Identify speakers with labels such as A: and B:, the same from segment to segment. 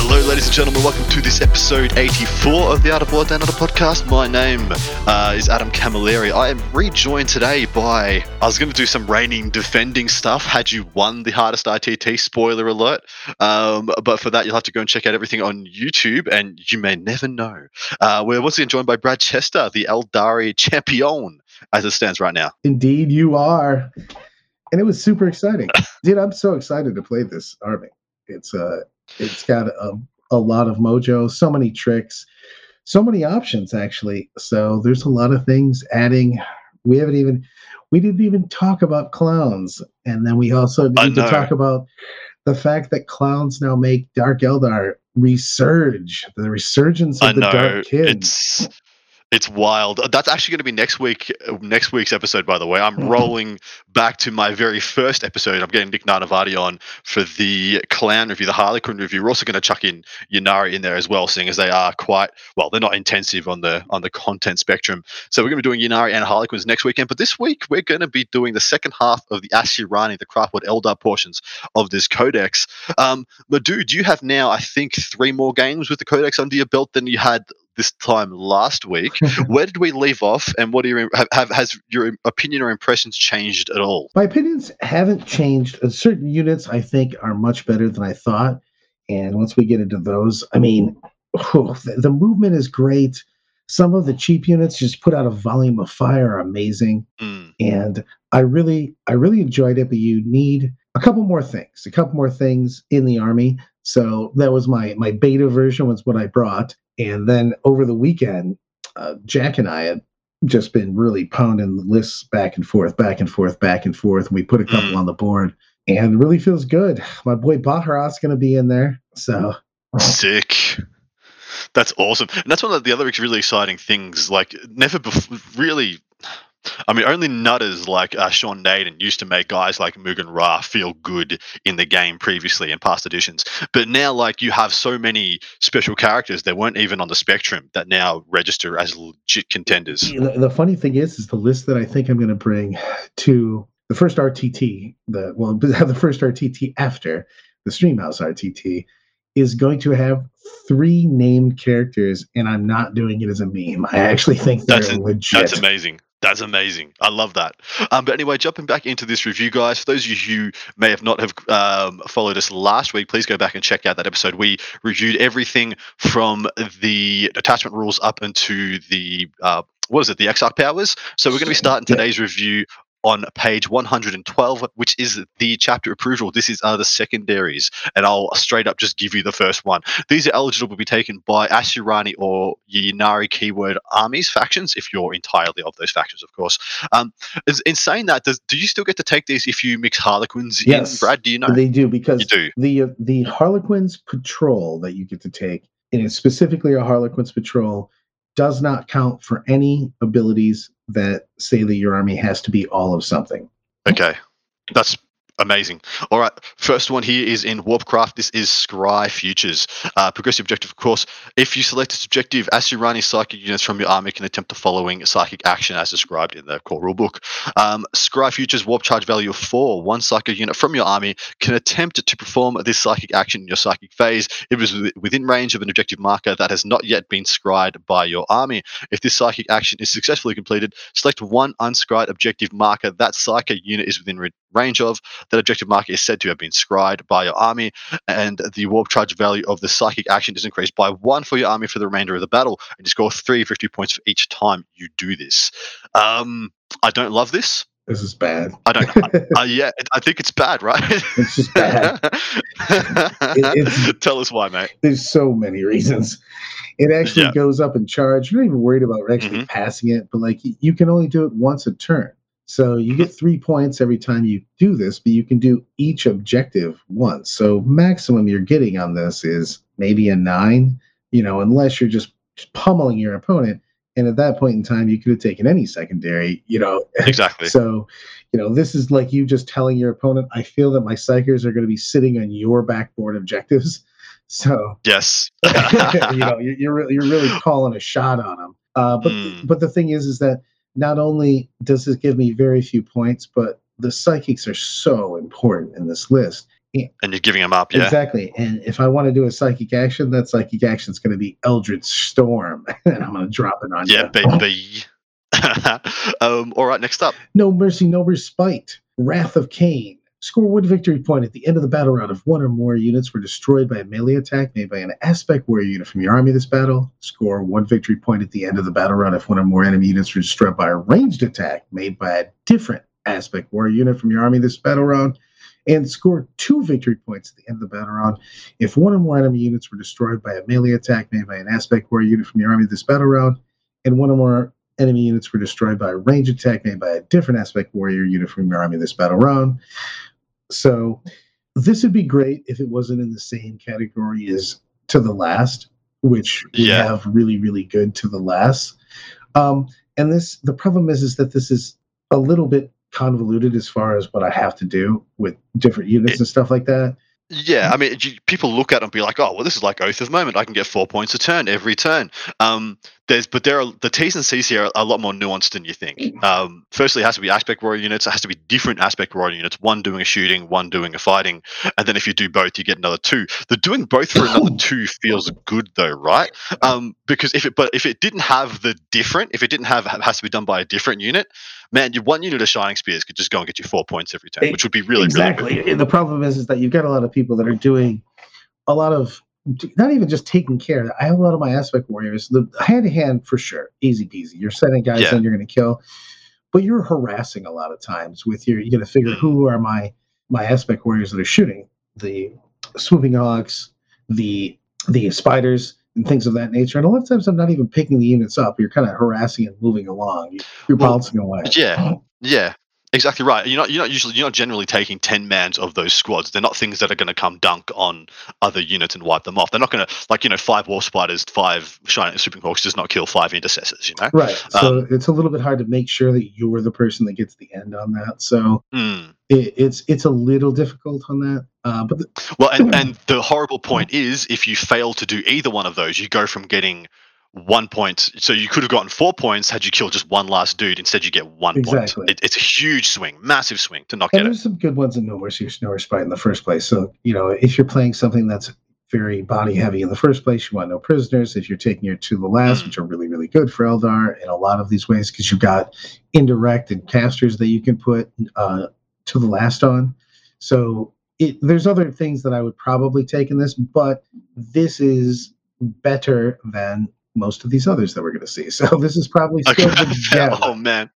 A: Hello, ladies and gentlemen. Welcome to this episode 84 of the Art of War Down Under podcast. My name uh, is Adam Camilleri. I am rejoined today by. I was going to do some reigning defending stuff had you won the hardest RTT, spoiler alert. Um, but for that, you'll have to go and check out everything on YouTube, and you may never know. Uh, we're once again joined by Brad Chester, the Eldari champion, as it stands right now.
B: Indeed, you are. And it was super exciting. Dude, I'm so excited to play this army. It's uh it's got a, a lot of mojo, so many tricks, so many options actually. So there's a lot of things adding. We haven't even we didn't even talk about clowns. And then we also need to talk about the fact that clowns now make Dark Eldar resurge, the resurgence of
A: I
B: the
A: know
B: Dark Kids.
A: it's it's wild. That's actually going to be next week. Next week's episode, by the way. I'm
B: Mhm.
A: rolling back to my very first episode. I'm getting Nick Nanavati on for the Clan review, the Harlequin review. We're also going to chuck in Ynnari in there as well, seeing as they are quite well. They're not intensive on the on the content spectrum. So we're going to be doing Ynnari and Harlequins next weekend. But this week we're going to be doing the second half of the Asuryani, the Craftworld Eldar portions of this codex. Um, Madhu, do you have now? I think three more games with the codex under your belt than you had this time last week. Where did we leave off, and what do you have, have? Has your opinion or impressions changed at all?
B: My opinions haven't changed. Uh, Certain units I think are much better than I thought. And once we get into those, I mean, the, the movement is great. Some of the cheap units just put out a volume of fire amazing.
A: Mm,
B: And I really, I really enjoyed it, but you need a couple more things, a couple more things in the army. So that was my my beta version was what I brought. And then over the weekend, uh, Jack and I had just been really pounding the lists back and forth, back and forth, back and forth. And we put a couple
A: Mm.
B: on the board and it really feels good. My boy Baharroth's going to be in there. So
A: sick. That's awesome, and that's one of the other really exciting things. Like never before, really. I mean, only nutters like uh, Sean Nayden used to make guys like Maugan Ra feel good in the game previously in past editions. But now, like, you have so many special characters that weren't even on the spectrum that now register as legit contenders.
B: the, the funny thing is, is the list that I think I'm going to bring to the first RTT, the well, the first RTT after the Streamhouse RTT, is going to have three named characters, and I'm not doing it as a meme. I actually think they're
A: That's a-
B: legit.
A: That's amazing. That's amazing. I love that. Um, but anyway, jumping back into this review, guys. For those of you who may have not have um, followed us last week, please go back and check out that episode. We reviewed everything from the attachment rules up into the uh, what is it, the Exarch powers. So we're going to be starting
B: Yeah.
A: today's review on page 112, which is the chapter approval. This is uh, the secondaries, and I'll straight up just give you the first one. These are eligible to be taken by Asuryani or Ynnari keyword armies factions, if you're entirely of those factions, of course. Um, in saying that, does, do you still get to take these if you mix Harlequins
B: Yes.
A: in, Brad? Do you know?
B: They do because
A: You do.
B: the uh, the Harlequins patrol that you get to take, and it's specifically a Harlequins patrol, does not count for any abilities that say that your army has to be all of something.
A: Okay, that's amazing. All right, first one here is in Warpcraft. This is Scry Futures. Uh, progressive objective, of course. If you select this objective, Asuryani psychic units from your army can attempt the following psychic action as described in the core rulebook. Um, Scry Futures Warp Charge value of 4. One psychic unit from your army can attempt to perform this psychic action in your psychic phase it wi- within range of an objective marker that has not yet been scried by your army. If this psychic action is successfully completed, select one unscried objective marker that psychic unit is within re- range of. That objective marker is said to have been scried by your army, and the warp charge value of the psychic action is increased by one for your army for the remainder of the battle, and you score three victory points for each time you do this. Um, I don't love this.
B: This is bad.
A: I don't. Uh, yeah, I think it's bad, right?
B: It's just bad. it's-
A: Tell us why, mate.
B: There's so many reasons. It actually
A: Yeah.
B: goes up in charge. You're not even worried about actually
A: Mhm.
B: passing it, but like you can only do it once a turn. So you get three points every time you do this, but you can do each objective once. So maximum you're getting on this is maybe a nine, you know, unless you're just pummeling your opponent. And at that point in time, you could have taken any secondary, you know.
A: Exactly.
B: so, you know, this is like you just telling your opponent, I feel that my psychers are going to be sitting on your backboard objectives. So,
A: yes.
B: you know, you're, you're, really, you're really calling a shot on them. Uh, but,
A: Mm.
B: but the thing is, is that not only does this give me very few points, but the psychics are so important in this list.
A: and you're giving them up, yeah.
B: Exactly. And if I want to do a psychic action, that psychic action is going to be Eldritch Storm, and I'm going to drop it on
A: Yeah,
B: you.
A: baby. um, all right, next up.
B: No mercy, no respite. Wrath of Khaine. Score one victory point at the end of the battle round if one or more units were destroyed by a melee attack made by an aspect warrior unit from your army this battle. Score one victory point at the end of the battle round if one or more enemy units were destroyed by a ranged attack made by a different aspect warrior unit from your army this battle round. And score two victory points at the end of the battle round if one or more enemy units were destroyed by a melee attack made by an aspect warrior unit from your army this battle round. And one or more enemy units were destroyed by a range attack made by a different aspect warrior unit from your army this battle round. So this would be great if it wasn't in the same category as to the last, which we
A: Yeah.
B: have really, really good to the last. Um, and this the problem is is that this is a little bit convoluted as far as what I have to do with different units and stuff like that.
A: Yeah, I mean, people look at it and be like, "Oh, well, this is like Oath of Moment. I can get four points a turn every turn." Um, there's, but there are the T's and C's here are a lot more nuanced than you think. Um, firstly, it has to be aspect warrior units. It has to be different aspect warrior units. One doing a shooting, one doing a fighting, and then if you do both, you get another two. The doing both for another two feels good though, right? Um, because if it, but if it didn't have the different, if it didn't have it has to be done by a different unit, man, you one unit of Shining Spears could just go and get you four points every turn, which would be really,
B: exactly.
A: really
B: the problem is, is that you've got a lot of people that are doing a lot of not even just taking care. I have a lot of my aspect warriors, the hand to hand for sure, easy peasy. You're setting guys
A: Yeah.
B: in you're going to kill, but you're harassing a lot of times with your. You got to figure
A: Mm.
B: who are my my aspect warriors that are shooting the swooping hawks, the the spiders. And things of that nature, and a lot of times I'm not even picking the units up. You're kind of harassing and moving along. You- You're
A: Well,
B: bouncing away.
A: yeah. Yeah, exactly right. You're not you're not usually you're not generally taking ten mans of those squads. They're not things that are going to come dunk on other units and wipe them off. They're not going to like you know five warp spiders, five shining swooping hawks does not kill five intercessors. You know.
B: Right. So
A: Um,
B: it's a little bit hard to make sure that you're the person that gets the end on that. So
A: Mm.
B: it, it's it's a little difficult on that. Uh, but the,
A: Well, and, and the horrible point is if you fail to do either one of those, you go from getting one point. So you could have gotten four points had you killed just one last dude. Instead, you get one
B: Exactly.
A: point. It, it's a huge swing, massive swing to not
B: and
A: get it.
B: there's some good ones in No Mercy, No Respite in the first place. So you know if you're playing something that's very body heavy in the first place, you want no prisoners. If you're taking it to the last,
A: Mm.
B: which are really really good for Eldar in a lot of these ways, because you've got indirect and casters that you can put uh, to the last on. So it, there's other things that I would probably take in this, but this is better than most of these others that we're going to see. So this is probably still the
A: oh man.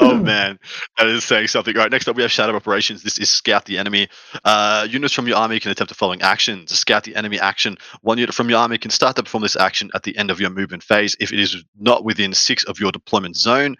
A: Oh man, that is saying something. All right, next up we have Shadow Operations. This is scout the enemy. Uh, units from your army can attempt the following actions. Scout the enemy action. One unit from your army can start to perform this action at the end of your movement phase if it is not within six of your deployment zone.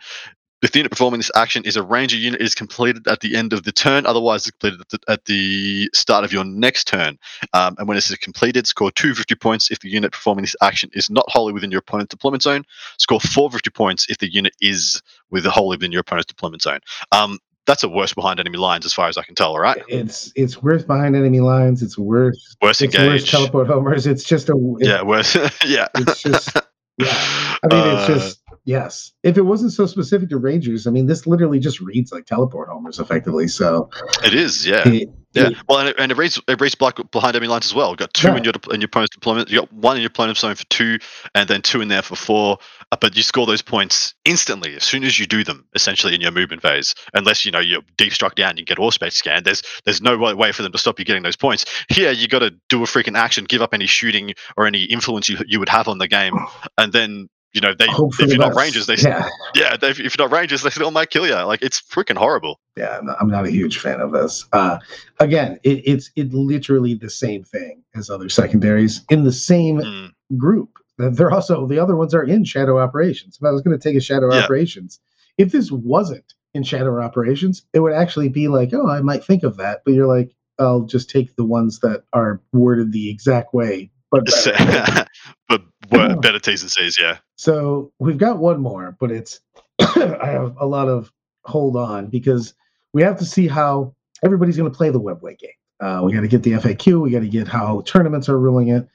A: If the unit performing this action is a ranger unit, it is completed at the end of the turn. Otherwise, it's completed at the, at the start of your next turn. Um, and when it is completed, score two victory points if the unit performing this action is not wholly within your opponent's deployment zone. Score four victory points if the unit is with wholly within your opponent's deployment zone. Um, that's a worse behind enemy lines, as far as I can tell. All right,
B: It's it's worth behind enemy lines. It's worth
A: worse
B: it's
A: engage.
B: teleport homers. It's just a it-
A: yeah, worse. yeah.
B: It's just yeah. I mean, it's
A: Uh,
B: just yes. If it wasn't so specific to Rangers, I mean, this literally just reads like teleport homers effectively. So
A: it is. Yeah.
B: it-
A: Yeah,
B: it-
A: well, and it, and it reads it reads black behind enemy lines as well. You've got two
B: Yeah.
A: in your in your opponent's deployment. You got one in your opponent's zone for two, and then two in there for four. Uh, but you score those points instantly as soon as you do them, essentially in your movement phase. Unless you know you're deep struck down, you get Auspex Scan. There's there's no way way for them to stop you getting those points. Here, you got to do a freaking action, give up any shooting or any influence you you would have on the game, and then. You know, they
B: hope for
A: if you're not rangers, they
B: yeah,
A: yeah, they, if you're not rangers, they still might kill you. Like it's freaking horrible.
B: yeah. I'm not, I'm not a huge fan of this. Uh, again, it, it's it literally the same thing as other secondaries in the same
A: Mm,
B: group. They're also the other ones are in shadow operations. If I was going to take a shadow
A: Yeah.
B: operations, if this wasn't in Shadow Operations, it would actually be like, oh, I might think of that, but you're like, I'll just take the ones that are worded the exact way, but
A: but wor- better taste and says, yeah.
B: So we've got one more, but it's I have a lot of hold on because we have to see how everybody's going to play the webway game. Uh, we got to get the FAQ, we got to get how tournaments are ruling it,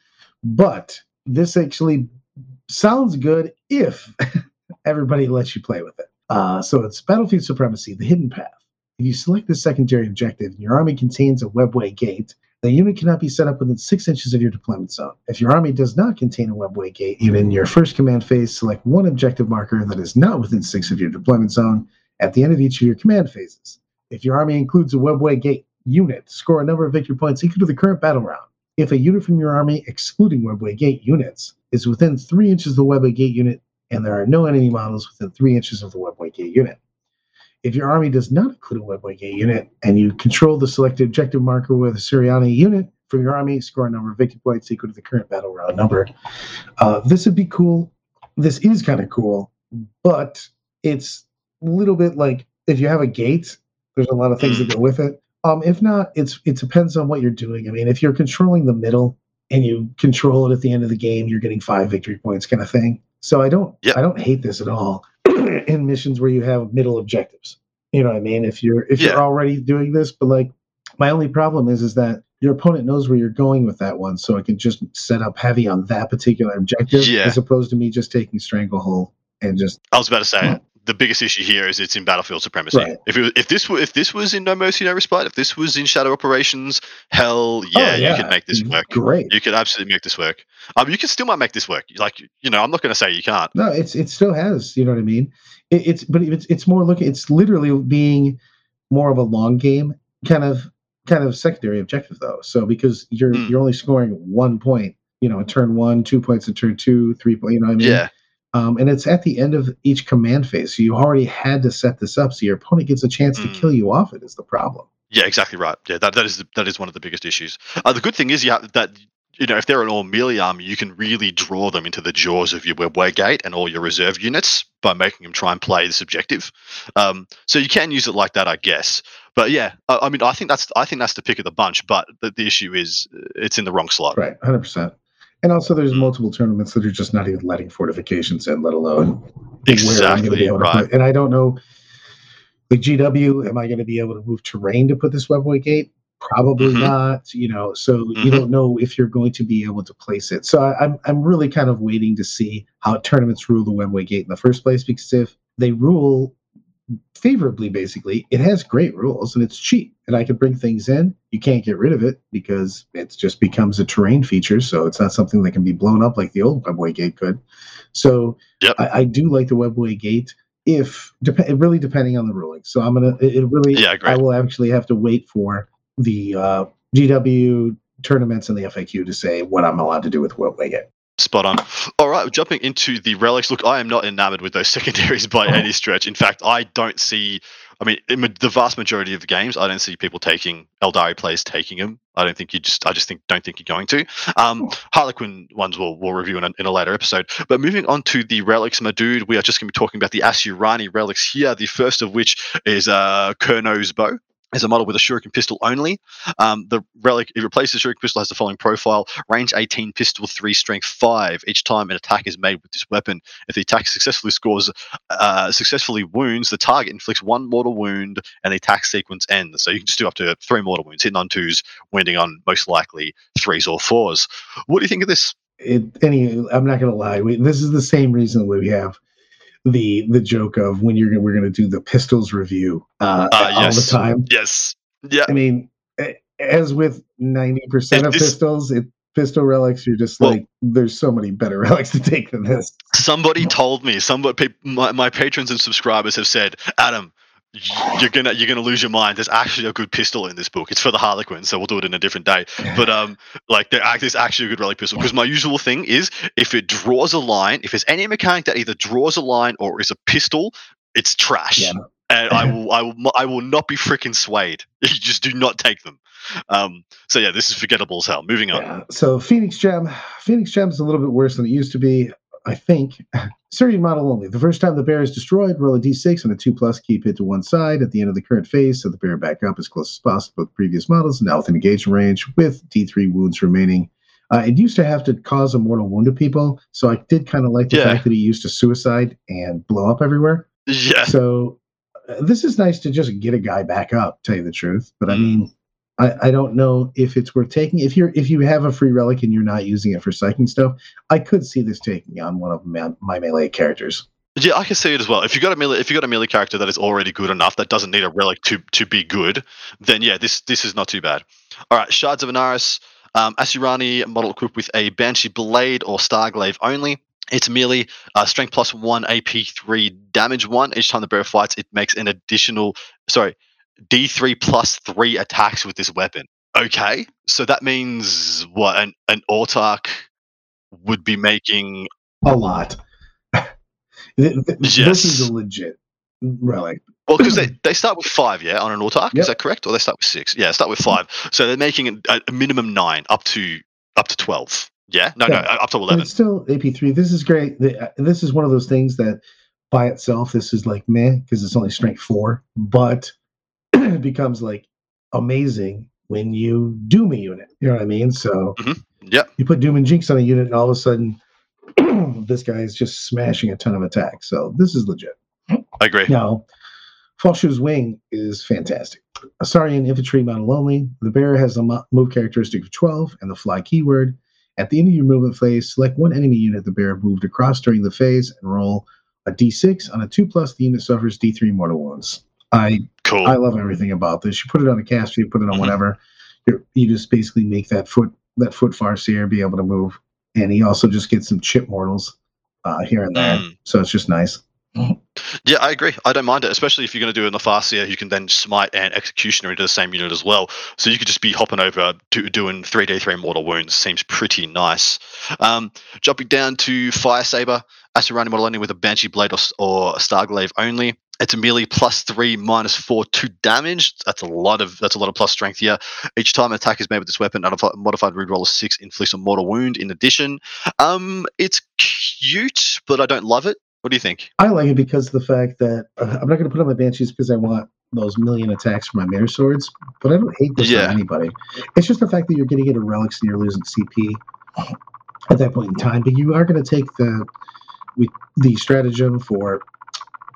B: but this actually sounds good if everybody lets you play with it. Uh, so it's Battlefield Supremacy, the hidden path. If you select the secondary objective and your army contains a webway gate, the unit cannot be set up within six inches of your deployment zone. If your army does not contain a webway gate, even in your first command phase, select one objective marker that is not within six of your deployment zone at the end of each of your command phases. If your army includes a webway gate unit, score a number of victory points equal to the current battle round. If a unit from your army, excluding webway gate units, is within three inches of the webway gate unit, and there are no enemy models within three inches of the webway gate unit. If your army does not include a webway gate unit and you control the selected objective marker with Asuryani unit from your army, score a number of victory points equal to the current battle round number. Uh, this would be cool. This is kind of cool, but it's a little bit like if you have a gate, there's a lot of things that go with it. Um, if not, it's it depends on what you're doing. I mean, if you're controlling the middle and you control it at the end of the game, you're getting five victory points, kind of thing. So I don't
A: Yep.
B: I don't hate this at all in missions where you have middle objectives. You know what I mean? If you're if
A: Yeah.
B: you're already doing this, but like my only problem is is that your opponent knows where you're going with that one, so it can just set up heavy on that particular objective,
A: Yeah.
B: as opposed to me just taking stranglehold and just
A: I was about to say
B: Yeah.
A: The biggest issue here is it's in Battlefield Supremacy.
B: Right.
A: If it, if this were if this was in No Mercy No Respite, if this was in Shadow Operations, hell yeah,
B: Oh,
A: you could make this work.
B: Great.
A: You could absolutely make this work. Um, you can still might make this work. Like you know, I'm not going to say you can't.
B: No, it's it still has. You know what I mean? It, it's but it's it's more looking. It's literally being more of a long game kind of kind of secondary objective though. So because you're
A: Mm.
B: you're only scoring one point, you know, in turn one, two points in turn two, three point. You know what I mean?
A: Yeah,
B: Um, and it's at the end of each command phase. So you already had to set this up, so your opponent gets a chance to
A: Mm.
B: kill you off. It is the problem.
A: yeah, exactly right. Yeah, that, that is the, that is one of the biggest issues. Uh, the good thing is, yeah, that you know, if they're an all melee army, you can really draw them into the jaws of your webway gate and all your reserve units by making them try and play this objective. Um, so you can use it like that, I guess. But yeah, I, I mean, I think that's I think that's the pick of the bunch. But the, the issue is, uh, it's in the wrong slot.
B: Right, hundred percent. And also, there's
A: Mm.
B: multiple tournaments that are just not even letting fortifications in, let alone where I'm going to
A: Exactly right.
B: And I don't know, like GW, am I going to be able to move terrain to put this webway gate? Probably
A: Mhm.
B: not. You know, so you
A: Mhm.
B: don't know if you're going to be able to place it. So I, I'm I'm really kind of waiting to see how tournaments rule the webway gate in the first place, because if they rule favorably, basically, it has great rules and it's cheap, and I can bring things in. You can't get rid of it because it just becomes a terrain feature, so it's not something that can be blown up like the old webway gate could. So
A: Yep.
B: I, I do like the webway gate if dep- really depending on the ruling. So I'm gonna it, it really
A: Yeah,
B: I
A: great.
B: will actually have to wait for the uh, GW tournaments and the FAQ to say what I'm allowed to do with webway gate.
A: Spot on. All right, jumping into the relics. Look, I am not enamored with those secondaries by any stretch. In fact, I don't see. I mean, in the vast majority of the games, I don't see people taking Eldari players taking them. I don't think you just. I just think don't think you're going to. Um, Harlequin ones we'll we'll review in a, in a later episode. But moving on to the relics, my dude, we are just going to be talking about the Asuryani relics here. The first of which is uh, Kurnous' Bow. Is a model with a shuriken pistol only. Um, the relic it replaces the shuriken pistol has the following profile: range 18, pistol 3, strength 5. Each time an attack is made with this weapon, if the attack successfully scores, uh, successfully wounds the target, inflicts one mortal wound, and the attack sequence ends. So you can just do up to three mortal wounds, hitting on twos, wounding on most likely threes or fours. What do you think of this?
B: it any i'm not gonna lie we, this is the same reason we have the the joke of when you're gonna we're gonna do the pistols review uh,
A: Uh,
B: all
A: yes.
B: the time
A: Yes. Yeah.
B: i mean as with 90% of
A: This-
B: pistols it pistol relics you're just
A: Well-
B: like there's so many better relics to take than this
A: Somebody told me. Somebody, my, my patrons and subscribers have said, Adam, you're gonna you're gonna lose your mind. There's actually a good pistol in this book. It's for the Harlequin, so we'll do it in a different day. But um, like there act- there's actually a good relic pistol because my usual thing is if it draws a line, if there's any mechanic that either draws a line or is a pistol, it's trash.
B: Yeah.
A: And I will I will I will not be freaking swayed. You just do not take them. Um, so yeah, this is forgettable as hell. Moving on.
B: Yeah. So Phoenix Gem, Phoenix Gem is a little bit worse than it used to be. I think. Asuryani model only. The first time the bear is destroyed, roll a d6 and a 2 plus, keep it to one side at the end of the current phase, so the bear back up as close as possible with previous models, now within engagement range, with d3 wounds remaining. Uh, it used to have to cause a mortal wound to people, so I did kind of like the
A: Yeah.
B: fact that he used to suicide and blow up everywhere.
A: Yeah.
B: So uh, this is nice to just get a guy back up, tell you the truth. But I
A: Mm.
B: mean, I, I don't know if it's worth taking. If you're if you have a free relic and you're not using it for psyching stuff, I could see this taking on one of my, my melee characters.
A: Yeah, I can see it as well. If you got a melee, if you got a melee character that is already good enough, that doesn't need a relic to to be good, then yeah, this this is not too bad. All right, shards of Anaris, um, Asuryani model equipped with a Banshee blade or Starglaive only. It's merely uh, strength plus one, AP three, damage one. Each time the bear fights, it makes an additional sorry, D three plus three attacks with this weapon. Okay, so that means what an an autark would be making
B: A lot. Th- This
A: Yes.
B: is a legit relic.
A: Well, because they, they start with five, yeah, on an autark.
B: Yep.
A: Is that correct? Or they start with six? Yeah, start with five. So they're making a, a minimum nine up to up to twelve. Yeah, no,
B: Yeah.
A: no, up to
B: But
A: eleven.
B: it's still AP3. This is great. Uh, This is one of those things that by itself, this is like meh, because it's only strength four, but becomes like amazing when you doom a unit. You know what I mean? So mm-hmm.
A: Yep.
B: you put Doom and Jinx on a unit, and all of a sudden, this guy is just smashing a ton of attacks. So this is legit.
A: I agree.
B: Now, Faolchú's Wing is fantastic. Asuryani infantry model only. The bearer has a move characteristic of 12 and the fly keyword. At the end of your movement phase, select one enemy unit the bearer moved across during the phase and roll a d6. On a 2 plus, the unit suffers d3 mortal wounds. I
A: Cool.
B: I love everything about this. You put it on a caster, you put it on
A: Mhm.
B: whatever. You you just basically make that foot that foot farseer be able to move, and he also just gets some chip mortals uh, here and there.
A: Mm.
B: So it's just nice.
A: Yeah, I agree. I don't mind it, especially if you're going to do it in the Farseer, you can then smite and executioner into the same unit as well. So you could just be hopping over to doing 3d3 mortal wounds. Seems pretty nice. Um, jumping down to Fire Saber, Asuryani model only with a Banshee Blade or, or a Starglaive only. It's a merely plus three, minus four, two damage. That's a lot of that's a lot of plus strength here. Each time an attack is made with this weapon, a modified root roll of six inflicts a mortal wound. In addition, um, it's cute, but I don't love it. What do you think?
B: I like it because of the fact that uh, I'm not going to put on my banshees because I want those million attacks for my mirror swords, but I don't hate this
A: Yeah.
B: on anybody. It's just the fact that you're getting into relics and you're losing CP at that point in time. But you are going to take the we, the stratagem for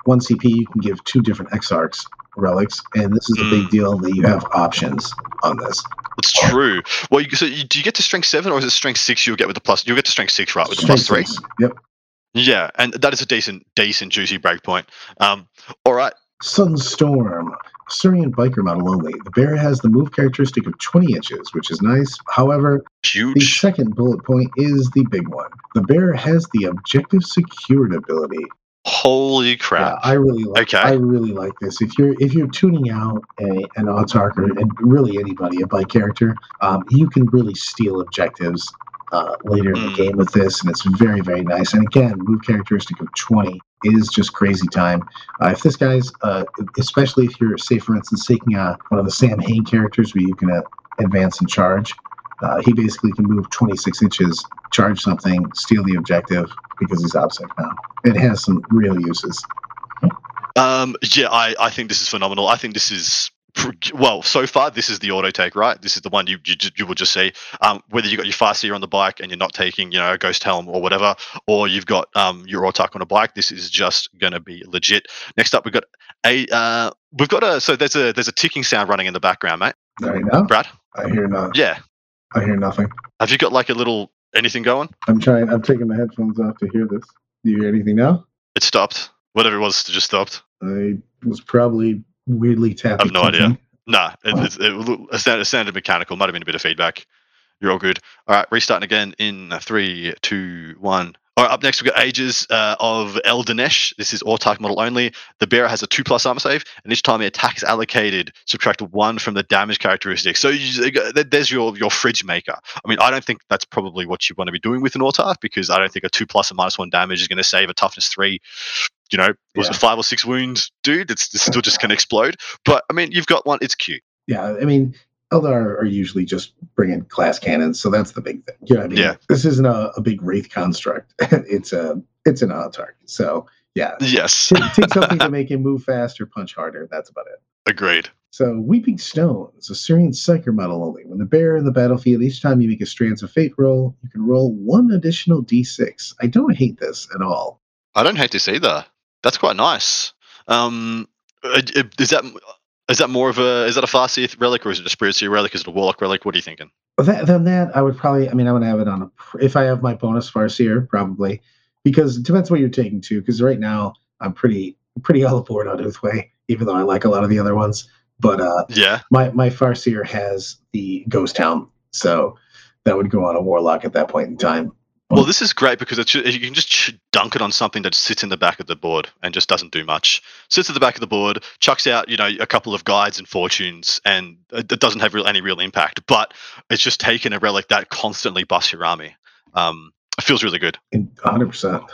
B: one CP. You can give two different Exarchs relics, and this is a big
A: Mm.
B: deal that you have options on this.
A: It's true. Well, you, so you, do you get to strength seven, or is it strength six? You'll get with the plus. You'll get to strength six, right, with the plus three.
B: Six. Yep.
A: Yeah, and that is a decent, decent, juicy breakpoint. Um, all right.
B: Sunstorm, Asuryani biker model only. The bear has the move characteristic of 20 inches, which is nice. However, The second bullet point is the big one. The bear has the objective secured ability.
A: Holy
B: Yeah,
A: crap!
B: I really like.
A: Okay.
B: I really like this. If you're if you're tuning out a, an autark or and really anybody a bike character, um, you can really steal objectives uh, later in the
A: Mm.
B: game with this, and it's very very nice. And again, move characteristic of twenty is just crazy time. Uh, if this guy's, uh, especially if you're say for instance taking uh, one of the Saim-Hann characters where you can uh, advance and charge, uh, he basically can move 26 inches, charge something, steal the objective because he's ObSec now. It has some real uses.
A: Um, yeah, I, I think this is phenomenal. I think this is well so far. This is the auto take, right? This is the one you you, you will just see. Um, whether you got your Farseer on the bike and you're not taking, you know, a Ghost Helm or whatever, or you've got um your Autark on a bike, this is just going to be legit. Next up, we've got a uh, we've got a so there's a there's a ticking sound running in the background, mate.
B: Right now,
A: Brad,
B: I hear no,
A: yeah.
B: I hear nothing.
A: Have you got like a little anything going?
B: I'm trying. I'm taking my headphones off to hear this. Do you hear anything now?
A: It stopped. Whatever it was, it just stopped.
B: I was probably weirdly tapping.
A: I have no idea. Nah, it, it, it, it, it sounded mechanical. Might have been a bit of feedback. You're all good. All right, restarting again in three, two, one. All right, up next we've got Aegis uh, of Eldanesh. This is Autark model only. The bearer has a two plus armor save, and each time the attack is allocated, subtract one from the damage characteristic. So you, there's your your fridge maker. I mean, I don't think that's probably what you want to be doing with an Autark because I don't think a two plus plus and minus one damage is going to save a toughness three. You know, was
B: Yeah.
A: five or six wounds, dude? It's, it's still just going to explode. But I mean, you've got one. It's cute.
B: Yeah, I mean, Eldar are usually just bringing glass cannons, so that's the big thing. You know what I mean?
A: Yeah.
B: This isn't a, a big wraith construct. it's a it's an autark. So yeah,
A: Yes.
B: take, take something to make him move faster, punch harder. That's about it.
A: Agreed.
B: So, Weeping Stones, Asuryani Psyker model only. When the bear in the battlefield, each time you make a Strands of Fate roll, you can roll one additional d6. I don't hate this at all.
A: I don't hate this either. That's quite nice. Um, uh, uh, is that is that more of a is that a Farseer relic or is it a Spirit Seer relic? Is it a Warlock relic? What are you thinking?
B: That, than that, I would probably, I mean, I would have it on a, if I have my bonus Farseer, probably, because it depends what you're taking to. Because right now, I'm pretty, pretty all aboard on Ulthwé, even though I like a lot of the other ones. But uh,
A: Yeah.
B: my, my Farseer has the Ghost Town. So that would go on a Warlock at that point in time.
A: Well, this is great because it's, you can just dunk it on something that sits in the back of the board and just doesn't do much. Sits at the back of the board, chucks out you know a couple of guides and fortunes, and it doesn't have real, any real impact. But it's just taken a relic that constantly busts your army. Um, it feels really good.
B: 100%.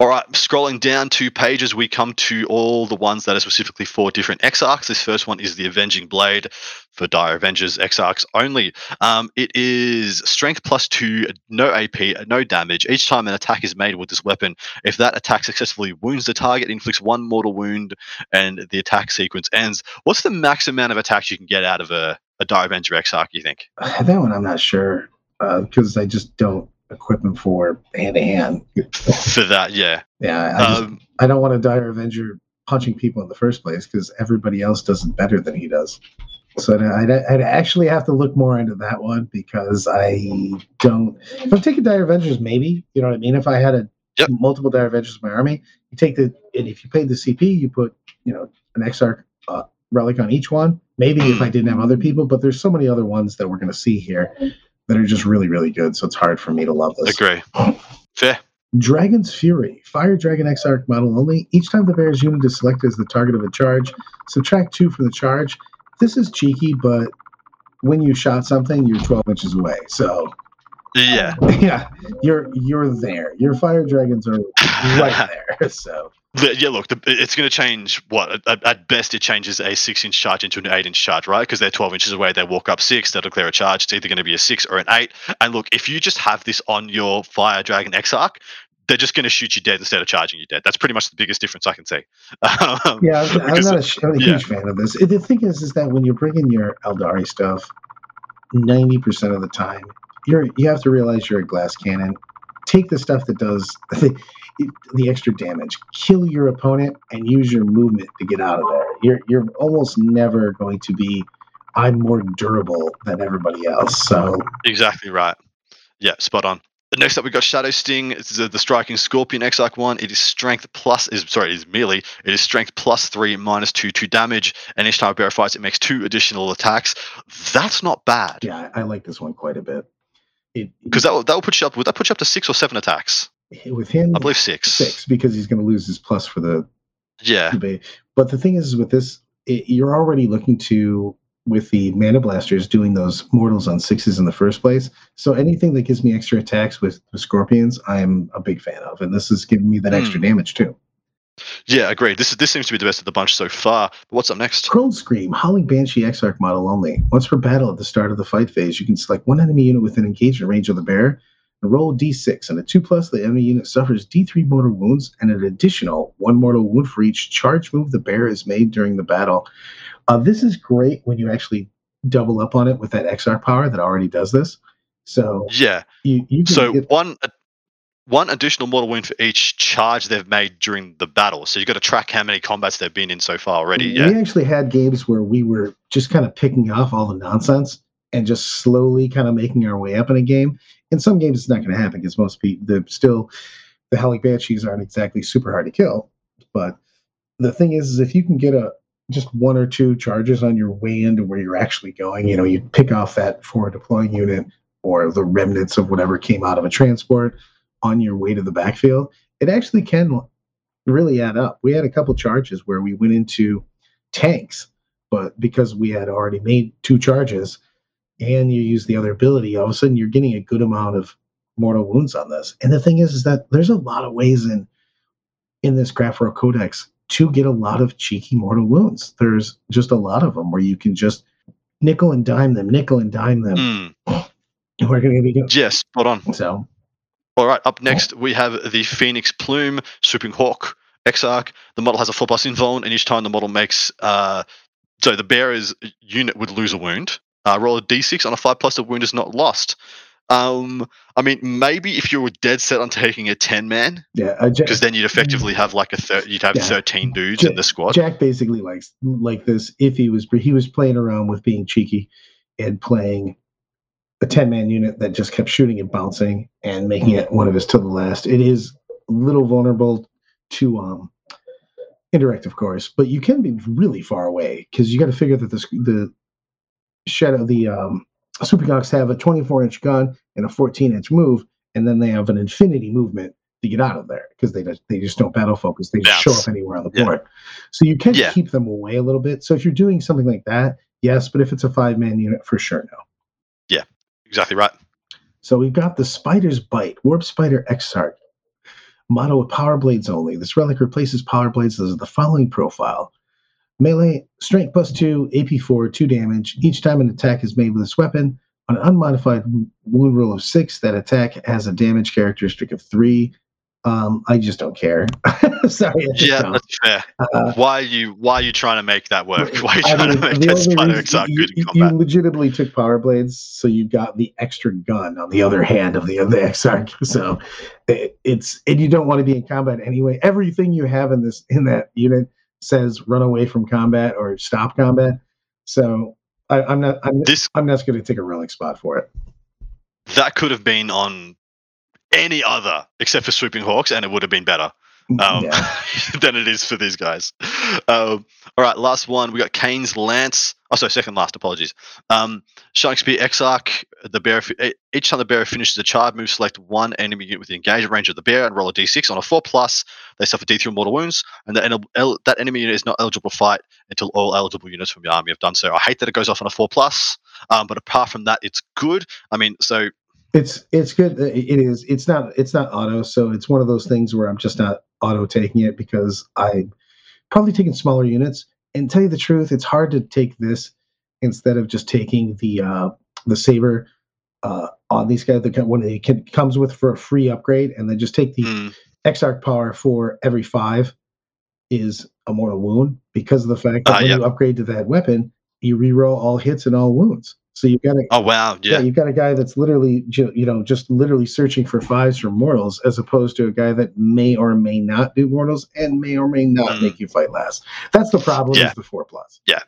A: All right, scrolling down two pages, we come to all the ones that are specifically for different Exarchs. This first one is the Avenging Blade for Dire Avengers Exarchs only. Um, it is strength plus two, no AP, no damage. Each time an attack is made with this weapon, if that attack successfully wounds the target, inflicts one mortal wound, and the attack sequence ends. What's the max amount of attacks you can get out of a, a Dire Avenger Exarch, you think?
B: That one I'm not sure because I just don't equip him for hand to hand.
A: For that, yeah.
B: Yeah, I, just,
A: Um,
B: I don't want a dire avenger punching people in the first place because everybody else does it better than he does. So I'd, I'd, actually have to look more into that one because I don't. If I'm taking dire avengers, maybe you know what I mean. If I had a
A: Yep.
B: multiple dire avengers in my army, you take the and if you paid the CP, you put you know an Exarch uh, relic on each one. Maybe if I didn't have other people, but there's so many other ones that we're going to see here that are just really really good. So it's hard for me to love this.
A: agree. Fair.
B: Dragon's Fury, Fire Dragon Exarch model only. Each time the bear's unit is selected as the target of a charge, subtract two from the charge. This is cheeky, but when you shot something, you're 12 inches away. So
A: Yeah.
B: yeah, you're you're there. Your fire dragons are right there. So
A: The- yeah, look, the, it's going to change. What at, at best, it changes a six-inch charge into an eight-inch charge, right? Because they're twelve inches away. They walk up six. They'll declare a charge. It's either going to be a six or an eight. And look, if you just have this on your Fire Dragon Exarch, they're just going to shoot you dead instead of charging you dead. That's pretty much the biggest difference I can see. Um,
B: yeah, I'm, I'm not a, I'm a
A: yeah.
B: huge fan of this. The thing is, is that when you're bringing your Eldari stuff, 90% of the time, you're you have to realize you're a glass cannon. Take the stuff that does the, the extra damage. Kill your opponent and use your movement to get out of there. You're you're almost never going to be I'm more durable than everybody else. So
A: Exactly right. Yeah, spot on. Next up, we've got Shadow Sting. It's the, the striking Scorpion Exarch one. It is strength plus is sorry, it is melee. It is strength plus three minus two two damage, and each time bear fights, it makes two additional attacks. That's not bad
B: yeah, I, I like this one quite a bit.
A: Because that will that will put you up. Would that put you up to six or seven attacks?
B: With him
A: I believe six.
B: six because he's going to lose his plus for the
A: Yeah,
B: debate. But the thing is, with this, it, you're already looking to with the mana blasters doing those mortals on sixes in the first place. So anything that gives me extra attacks with, with scorpions, I'm a big fan of, and this is giving me that
A: Hmm.
B: extra damage too.
A: yeah, agreed. This is this seems to be the best of the bunch so far. But what's up next?
B: Crone Scream, Howling Banshee Exarch model only. Once per battle at the start of the fight phase, you can select one enemy unit within engagement range of the bear and roll a d6. And a 2 plus, the enemy unit suffers d3 mortal wounds and an additional 1 mortal wound for each charge move the bear has made during the battle. Uh, this is great when you actually double up on it with that Exarch power that already does this. So
A: Yeah.
B: you, you
A: So
B: get,
A: one one additional mortal wound for each charge they've made during the battle. So you've got to track how many combats they've been in so far already. Yeah.
B: We actually had games where we were just kind of picking off all the nonsense and just slowly kind of making our way up in a game. In some games, it's not going to happen because most people, the still, the Howling Banshees aren't exactly super hard to kill. But the thing is, is if you can get a just one or two charges on your way into where you're actually going, you know, you pick off that forward deploying unit or the remnants of whatever came out of a transport on your way to the backfield, it actually can really add up. We had a couple charges where we went into tanks, but because we had already made two charges and you use the other ability, all of a sudden you're getting a good amount of mortal wounds on this. And the thing is, is that there's a lot of ways in in this Craftworld Codex to get a lot of cheeky mortal wounds. There's just a lot of them where you can just nickel and dime them, nickel and dime them.
A: Mm,
B: We're going to be doing
A: yes, spot on.
B: so.
A: All right, up next we have the Phoenix Plume Swooping Hawk Exarch. The model has a 4 plus invuln, and each time the model makes. Uh, so the bearer's unit would lose a wound. Uh, roll a d6 on a 5 plus, the wound is not lost. Um, I mean, maybe if you were dead set on taking a 10 man,
B: Yeah, uh,
A: because then you'd effectively have like a thir- you'd have
B: Yeah.
A: 13 dudes
B: Ja-
A: in the squad.
B: Jack basically likes like this. If he was he was playing around with being cheeky and playing a ten man unit that just kept shooting and bouncing and making it one of his to the last. It is a little vulnerable to um indirect, of course, but you can be really far away because you got to figure that this the shadow the um Super Cox have a 24 inch gun and a 14 inch move, and then they have an infinity movement to get out of there because they just they just don't battle focus. They just show up anywhere on the
A: Yeah.
B: board. So you can
A: Yeah.
B: keep them away a little bit. So if you're doing something like that, yes, but if it's a five man unit, for sure no.
A: Yeah, exactly right.
B: So we've got the Spider's Bite, Warp Spider Exarch. Motto with power blades only. This relic replaces power blades as the following profile. Melee, strength plus two, AP four, two damage. Each time an attack is made with this weapon, on an unmodified wound roll of six, that attack has a damage characteristic of three. Um, I just don't care. Sorry,
A: Yeah,
B: don't.
A: that's fair.
B: Uh,
A: Why are you why are you trying to make that work? Why are you
B: I
A: trying
B: mean,
A: to make
B: the
A: that
B: only
A: Spider
B: reason- you,
A: good
B: you-
A: combat?
B: you legitimately took power blades, so you got the extra gun on the other hand of the of the Exarch. So it, it's and you don't want to be in combat anyway. Everything you have in this in that unit says run away from combat or stop combat. So I, I'm not I'm,
A: This
B: I'm not going to take a relic spot for it.
A: that could have been on any other except for Swooping Hawks, and it would have been better. um,
B: yeah.
A: than it is for these guys. Um, all right, last one. We got Kane's Lance. Oh, sorry, second last. Apologies. Um, Shining Spear Exarch. The bear. Each time the bearer finishes a charge move, select one enemy unit with the engagement range of the bear and roll a d6. On a four plus, they suffer d3 mortal wounds, and that, that enemy unit is not eligible to fight until all eligible units from your army have done so. I hate that it goes off on a four plus, um, but apart from that, it's good. I mean, so
B: It's it's good. It is. It's not. It's not auto. So it's one of those things where I'm just not auto taking it because I probably taking smaller units. And tell you the truth, it's hard to take this instead of just taking the uh, the saber uh, on these guys. The one it can, comes with for a free upgrade, and then just take the
A: mm,
B: Exarch power for every five is a mortal wound because of the fact that
A: Ah,
B: when
A: yeah.
B: you upgrade to that weapon, you reroll all hits and all wounds. So you've got to
A: oh wow,
B: yeah.
A: yeah,
B: you've got a guy that's literally, you know, just literally searching for fives for mortals, as opposed to a guy that may or may not do mortals and may or may not
A: Mm.
B: make you fight last. That's the problem.
A: Yeah.
B: Is the four plus.
A: Yeah,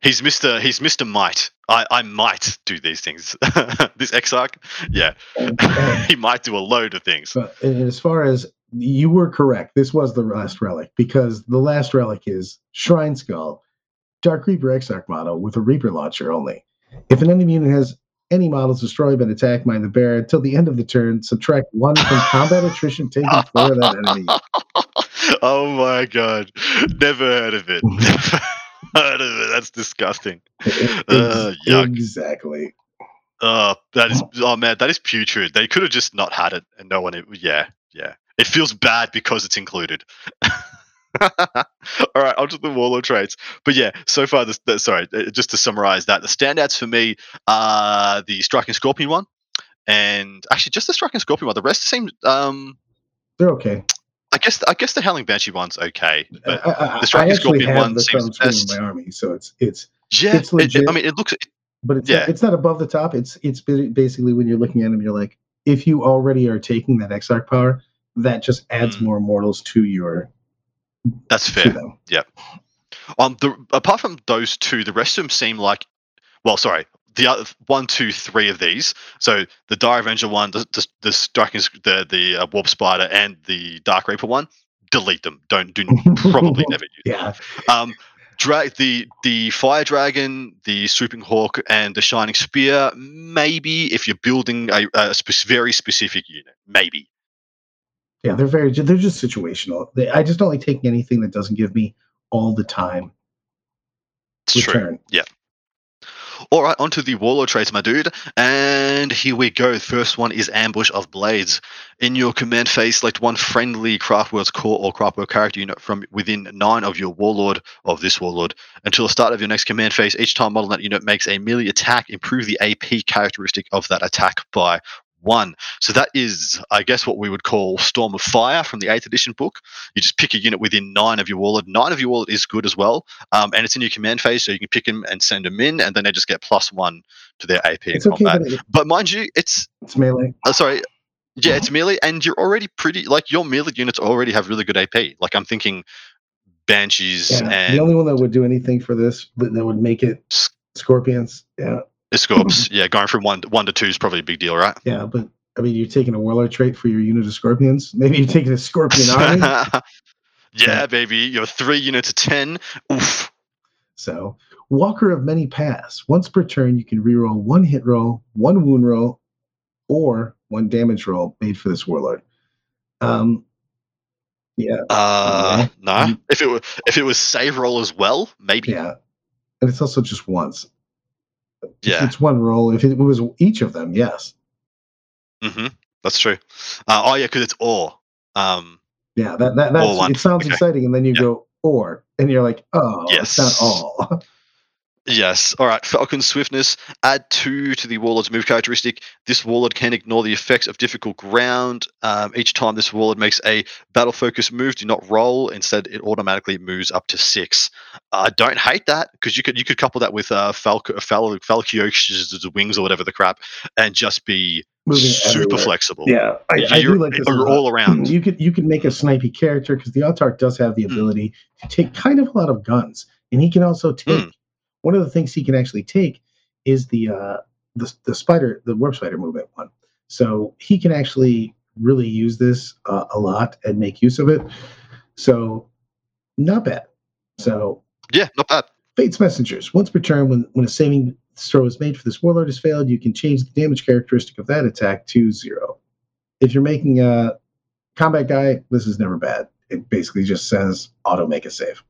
A: he's Mister. He's Mister Might. I, I might do these things. this Exarch, yeah,
B: And, and,
A: he might do a load of things.
B: but as far as you were correct, this was the last relic because the last relic is Shrine Skull, Dark Reaper Exarch model with a Reaper launcher only. If an enemy unit has any models destroyed by an attack by the bear until the end of the turn, subtract one from combat attrition taken for that enemy.
A: oh my god, never heard of it. Never heard of it. That's disgusting. Uh,
B: exactly.
A: Oh, that is. Oh man, that is putrid. They could have just not had it, and no one. Yeah, yeah. It feels bad because it's included. All right, onto the warlord traits. But yeah, so far, this, the, sorry, uh, just to summarize that, the standouts for me are the striking scorpion one, and actually just the striking scorpion one. The rest seem, um,
B: They're okay.
A: I guess, I guess the howling banshee one's okay, but
B: I, I,
A: the striking scorpion
B: have
A: one
B: the
A: seems best.
B: in my army, so it's it's
A: yeah,
B: it's
A: it- it- I mean, it looks.
B: but it's
A: Yeah.
B: not, it's not above the top. It's it's basically when you're looking at them, you're like, if you already are taking that Exarch power, that just adds
A: Mm.
B: more mortals to your
A: That's fair.
B: Yeah.
A: Um, the apart from those two, the rest of them seem like, well, sorry, the other one, two, three of these. So the Dire Avenger one, the the, the striking, the the uh, Warp Spider, and the Dark Reaper one. Delete them. Don't do probably never use.
B: Yeah,
A: them. Um, drag the the Fire Dragon, the Swooping Hawk, and the Shining Spear. Maybe if you're building a, a very specific unit, maybe.
B: Yeah, they're very they're just situational. They, I just don't like taking anything that doesn't give me all the time
A: It's true.
B: return.
A: All right, onto the warlord traits, my dude. And here we go. First one is Ambush of Blades. In your command phase, select one friendly Craftworld's core or Craftworld character unit from within nine of your warlord of this warlord. Until the start of your next command phase, each time model that unit makes a melee attack, improve the AP characteristic of that attack by one. So that is, I guess, what we would call Storm of Fire from the 8th edition book. You just pick a unit within nine of your warlord. Nine of your warlord is good as well. Um, and it's in your command phase, so you can pick them and send them in, and then they just get plus one to their AP in
B: It's okay,
A: combat.
B: but
A: but mind you, it's,
B: it's melee.
A: uh, sorry, yeah, it's melee, and you're already pretty, like, your melee units already have really good AP. Like, I'm thinking Banshees
B: Yeah,
A: and
B: the only one that would do anything for this that would make it scorpions. Yeah,
A: Escorps. yeah, going from one, one to two is probably a big deal, right?
B: yeah, but I mean, you're taking a warlord trait for your unit of scorpions. Maybe you're taking a scorpion army.
A: yeah,
B: Yeah.
A: baby. You're three units of 10. Oof.
B: So, Walker of Many Paths. Once per turn, you can reroll one hit roll, one wound roll, or one damage roll made for this warlord. Um, yeah,
A: Uh, no.
B: Mm.
A: If it were, if it was save roll as well, maybe.
B: yeah, and it's also just once. If
A: Yeah.
B: it's one roll. If it was each of them, yes,
A: Mm-hmm. That's true. Uh, oh yeah, because it's or. Um,
B: yeah, that that that's, it sounds
A: Okay.
B: exciting, and then you
A: Yeah.
B: go or, and you're like, oh, it's not
A: Yes.
B: all.
A: yes. All right. Falcon swiftness. Add two to the warlord's move characteristic. This warlord can ignore the effects of difficult ground. Um, each time this warlord makes a battle focus move, do not roll. Instead, it automatically moves up to six. I don't hate that because you could you could couple that with uh, Falco, Fal- Faolchú's wings or whatever the crap, and just be
B: Moving
A: super
B: everywhere.
A: flexible.
B: Yeah, I, I do
A: You're-
B: like this.
A: you're all around.
B: You could you could make a snipey character because the Autarch does have the
A: Hmm.
B: ability to take kind of a lot of guns, and he can also take. One of the things he can actually take is the uh, the the spider, the warp spider movement one. So he can actually really use this uh, a lot and make use of it. So not bad. So
A: Yeah, not bad.
B: Fate's Messengers. Once per turn, when, when a saving throw is made for this warlord has failed, you can change the damage characteristic of that attack to zero. If you're making a combat guy, this is never bad. It basically just says auto make a save.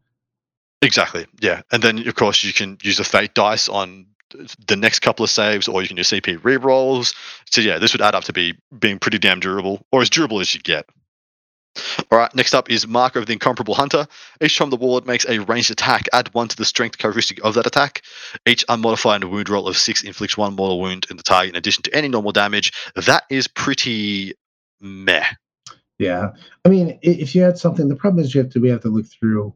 A: Exactly. Yeah, and then of course you can use the fate dice on the next couple of saves, or you can use CP rerolls. So yeah, this would add up to be being pretty damn durable, or as durable as you get. All right, next up is Marker of the Incomparable Hunter. Each time the warlord makes a ranged attack, add one to the strength characteristic of that attack. Each unmodified wound roll of six inflicts one mortal wound in the target in addition to any normal damage. That is pretty meh.
B: Yeah. I mean, if you had something, the problem is you have to we have to look through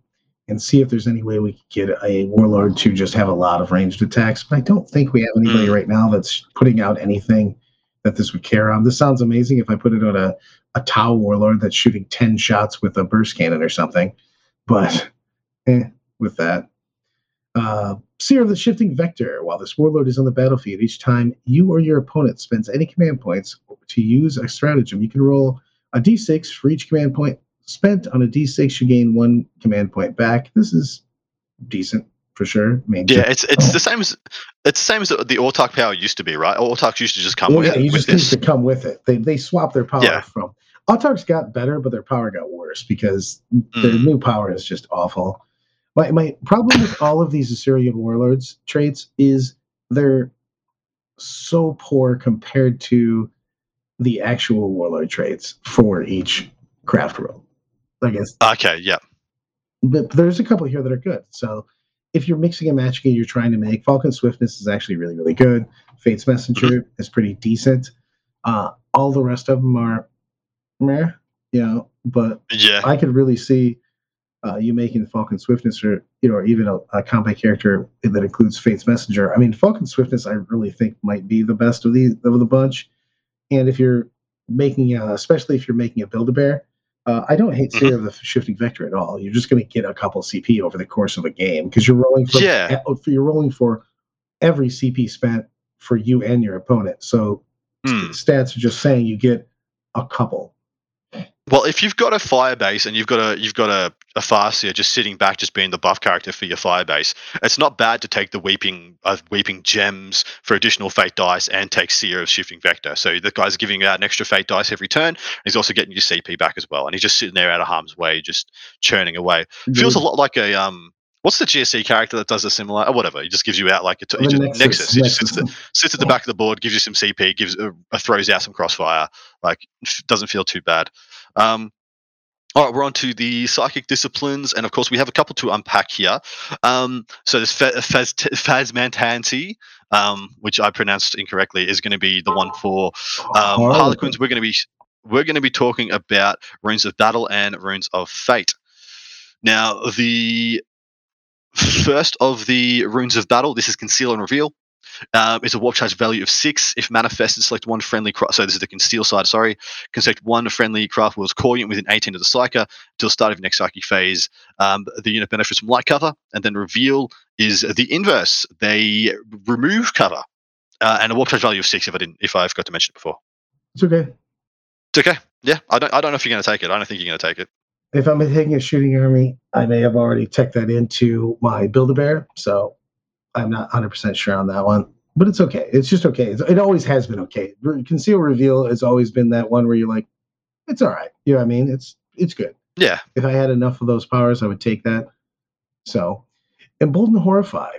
B: and see if there's any way we could get a warlord to just have a lot of ranged attacks. But I don't think we have anybody
A: Mm.
B: right now that's putting out anything that this would care on. This sounds amazing if I put it on a, a Tau warlord that's shooting 10 shots with a burst cannon or something. But eh, with that. Uh, Seer of the Shifting Vector. While this warlord is on the battlefield, each time you or your opponent spends any command points to use a stratagem, you can roll a d6 for each command point spent on a d6 you gain one command point back this is decent for sure mean,
A: Yeah, it's it's the same as it's the same as the, the Autarch power used to be, right? Autarchs used to just come
B: well,
A: with,
B: yeah, you
A: with
B: just
A: this.
B: to come with it they, they swap their power
A: Yeah.
B: from autarchs got better but their power got worse because their
A: Mm.
B: new power is just awful my, my problem with all of these Asuryani warlords traits is they're so poor compared to the actual warlord traits for each Craftworld i guess
A: Okay, yeah.
B: but there's a couple here that are good. So if you're mixing and matching and you're trying to make Falcon Swiftness is actually really, really good. Fate's Messenger is pretty decent. Uh, all the rest of them are meh, you know, but
A: Yeah.
B: I could really see uh, you making Falcon Swiftness or you know, or even a, a combat character that includes Fate's Messenger. I mean, Falcon Swiftness, I really think might be the best of the of the bunch. And if you're making, uh, especially if you're making a Build a Bear, uh, I don't hate Seer of the Shifting Vector at all. You're just going to get a couple CP over the course of a game because you're rolling for
A: Yeah.
B: uh, you're rolling for every CP spent for you and your opponent. So
A: Hmm.
B: stats are just saying you get a couple.
A: Well, if you've got a Firebase and you've got a you've got a, a Farseer just sitting back, just being the buff character for your Firebase, it's not bad to take the weeping uh, weeping gems for additional fate dice and take Seer of Shifting Vector. So the guy's giving you out an extra fate dice every turn. He's also getting your CP back as well, and he's just sitting there out of harm's way, just churning away. Feels a lot like a um what's the GSC character that does a similar or whatever? He just gives you out like
B: The
A: it just,
B: Nexos-
A: Nexos. It just sits, at the, sits at the back of the board, gives you some CP, gives uh, uh, throws out some crossfire. Like f- doesn't feel too bad. Um, all right, we're on to the psychic disciplines, and of course we have a couple to unpack here. Um, so this Fa- Faz- Phasmantansi, um, which I pronounced incorrectly, is going to be the one for um,
B: Harlequin.
A: Harlequins. We're going to be we're going to be talking about runes of battle and runes of fate. Now, the first of the runes of battle, this is conceal and reveal. Um, is a warp charge value of six. If manifested, select one friendly craft. So this is the conceal side. Sorry, can select one friendly Craftworld's core unit within 18 of the psyker till the start of your next psychic phase. Um, the unit benefits from light cover, and then reveal is the inverse. They remove cover, uh, and a warp charge value of six. If I didn't, if I forgot to mention it before,
B: It's okay.
A: it's okay. Yeah, I don't. I don't know if you're going to take it. I don't think you're going to take it.
B: If I'm taking a shooting army, I may have already teched that into my Build a Bear, so I'm not 100% sure on that one. But it's okay. It's just okay. It's, it always has been okay. Conceal reveal has always been that one where you're like, it's all right. You know what I mean? It's it's good.
A: Yeah,
B: If I had enough of those powers, I would take that. So, embolden horrify.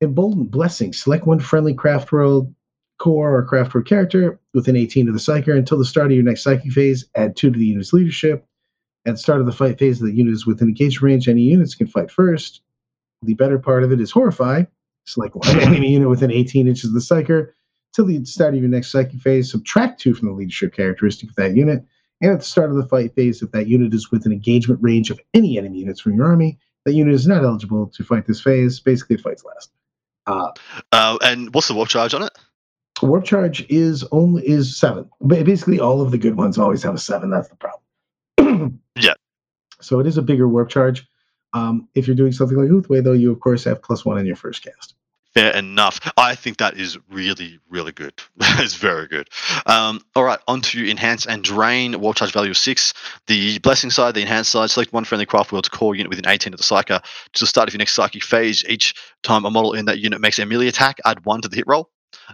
B: Embolden blessing. Select one friendly craft world core or craft world character within 18 of the psyker until the start of your next psychic phase. Add two to the unit's leadership. At the start of the fight phase, the unit is within engagement range. Any units can fight first. The better part of it is horrify. Select one enemy unit within 18 inches of the psyker till the start of your next psychic phase. Subtract two from the leadership characteristic of that unit. And at the start of the fight phase, if that unit is within engagement range of any enemy units from your army, that unit is not eligible to fight this phase. Basically, it fights last. Uh,
A: uh, and what's the warp charge on it?
B: warp charge is only is seven. Ba- Basically, all of the good ones always have a seven. That's the problem.
A: Yeah.
B: So it is a bigger warp charge. Um, if you're doing something like Ulthwé, though, you of course have plus one in your first cast.
A: Fair enough. I think that is really, really good. That is very good. Um, all right, on to enhance and drain. Warp charge value of six. The blessing side, the enhance side. Select one friendly craft world's core unit within 18 of the psyker to the start of your next psychic phase. Each time a model in that unit makes a melee attack, add one to the hit roll.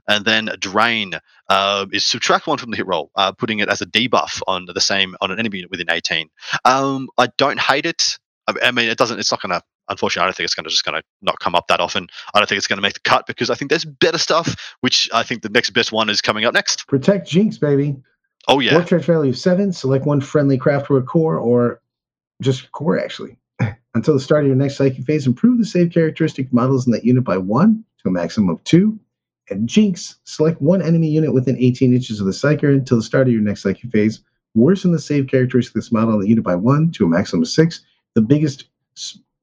A: And then drain uh, is subtract one from the hit roll, uh, putting it as a debuff on the same on an enemy unit within 18. Um, I don't hate it. I, I mean, it doesn't. It's not going to. Unfortunately, I don't think it's going to just going to not come up that often. I don't think it's going to make the cut because I think there's better stuff. Which I think the next best one is coming up next.
B: Protect Jinx, baby.
A: Oh yeah,
B: Warp charge value of seven. Select one friendly craft world core or just core actually. Until the start of your next psychic phase, improve the save characteristic models in that unit by one to a maximum of two. And Jinx, select one enemy unit within 18 inches of the psyker until the start of your next psychic phase. Worsen the save characteristic of this model in the unit by one to a maximum of six. The biggest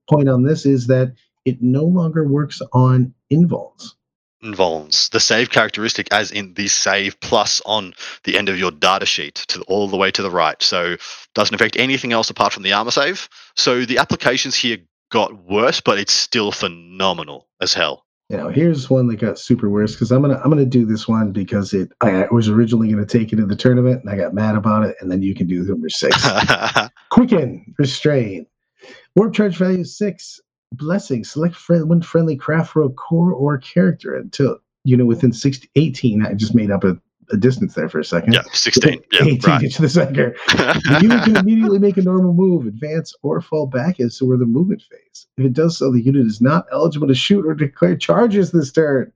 B: point on this is that it no longer works on invols.
A: involves the save characteristic as in the save plus on the end of your data sheet to all the way to the right. So doesn't affect anything else apart from the armor save. So the applications here got worse, but it's still phenomenal as hell.
B: You know, here's one that got super worse because I'm gonna I'm gonna do this one because it I was originally gonna take it in the tournament and I got mad about it, and then you can do number six. Quicken, restrain. Warp charge value six. Blessing. Select friend, one friendly Craftworld core or character until you know within 6 to 18. I just made up a, a distance there for a second.
A: yeah, 16. Yeah,
B: 18
A: right.
B: to the center. The unit can immediately make a normal move, advance, or fall back as to where the movement phase. If it does so, the unit is not eligible to shoot or declare charges this turn.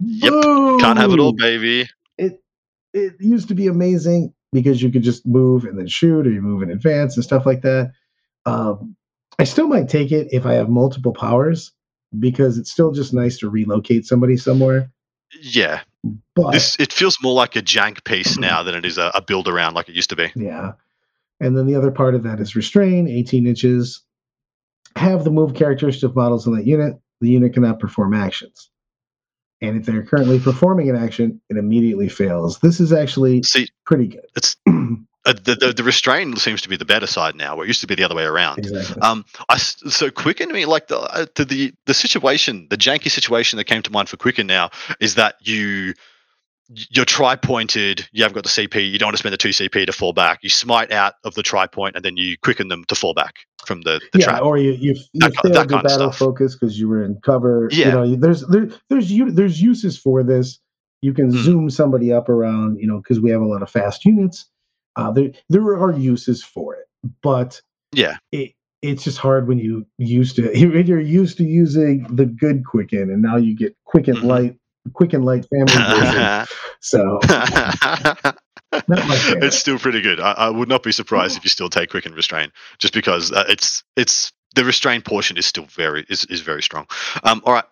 A: Yep, Can't have it all, baby.
B: It it used to be amazing because you could just move and then shoot, or you move in advance and stuff like that. Um, I still might take it if I have multiple powers because it's still just nice to relocate somebody somewhere.
A: Yeah,
B: But
A: this it feels more like a jank piece now than it is a, a build around like it used to be.
B: Yeah. And then the other part of that is restrain, 18 inches. Have the move characteristic models in that unit. The unit cannot perform actions. And if they're currently performing an action, it immediately fails. This is actually
A: See,
B: pretty good.
A: it's uh, the, the the restrain seems to be the better side now, where it used to be the other way around.
B: exactly.
A: Um, I so Quicken to me like the, uh, the the the situation, the janky situation that came to mind for Quicken now is that you you're tri pointed, you haven't got the CP, you don't want to spend the two CP to fall back. You smite out of the tri point and then you quicken them to fall back from the, the
B: yeah,
A: trap.
B: or you you, you
A: That
B: failed
A: that
B: your
A: kind of
B: battle
A: stuff.
B: focus because you were in cover.
A: Yeah.
B: You know, there's there, there's there's uses for this. You can
A: Hmm.
B: zoom somebody up around, you know, because we have a lot of fast units. Uh, there there are uses for it, but
A: Yeah.
B: it it's just hard when you used to when you're used to using the good quicken and now you get quicken
A: Mhm.
B: light quicken light family version. So not my favorite.
A: it's still pretty good. I, I would not be surprised if you still take quick and restrain, just because uh, it's it's the restrain portion is still very is, is very strong. Um, all right,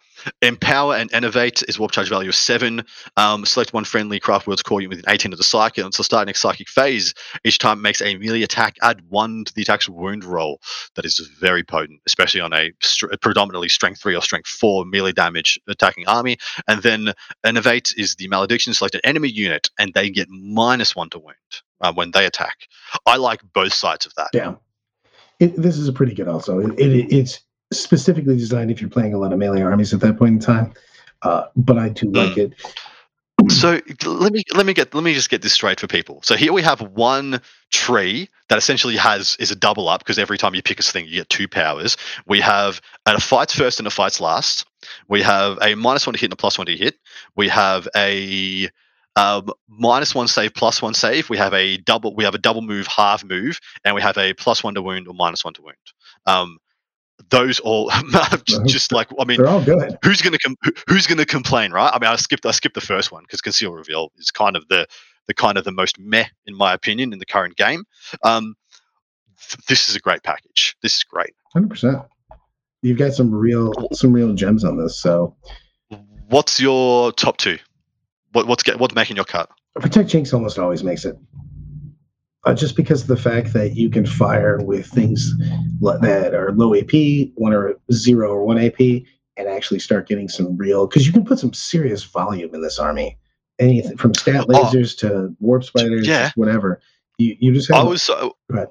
A: empower and enervate is warp charge value of seven. Um, select one friendly craft world's core unit within eighteen of the psychic until start next psychic phase. Each time it makes a melee attack, add one to the attack's wound roll. That is very potent, especially on a str- predominantly strength three or strength four melee damage attacking army. And then enervate is the malediction. Select an enemy unit, and they get minus one to wound uh, when they attack. I like both sides of that.
B: Yeah. It, this is a pretty good also. It, it, it's specifically designed if you're playing a lot of melee armies at that point in time. Uh, but I do like it.
A: So let me let me get let me just get this straight for people. So here we have one tree that essentially has is a double up because every time you pick a thing you get two powers. We have a fights first and a fights last. We have a minus one to hit and a plus one to hit. We have a um, minus one save plus one save. We have a double we have a double move half move, and we have a plus one to wound or minus one to wound. Um, those all just, just like I mean
B: all good.
A: who's going to com- who's going to complain, right? I mean, I skipped I skipped the first one because conceal reveal is kind of the the kind of the most meh in my opinion in the current game. Um, th- this is a great package. This is great.
B: Hundred percent. You've got some real some real gems on this. So
A: What's your top two? What, what's get, what's making your cut?
B: Protect Jinx almost always makes it. Uh, just because of the fact that you can fire with things that are low AP, one or zero or one AP, and actually start getting some real. Because you can put some serious volume in this army. Anything from stat
A: Oh.
B: lasers to warp spiders,
A: Yeah.
B: whatever. You you just have.
A: I was uh,
B: Go ahead.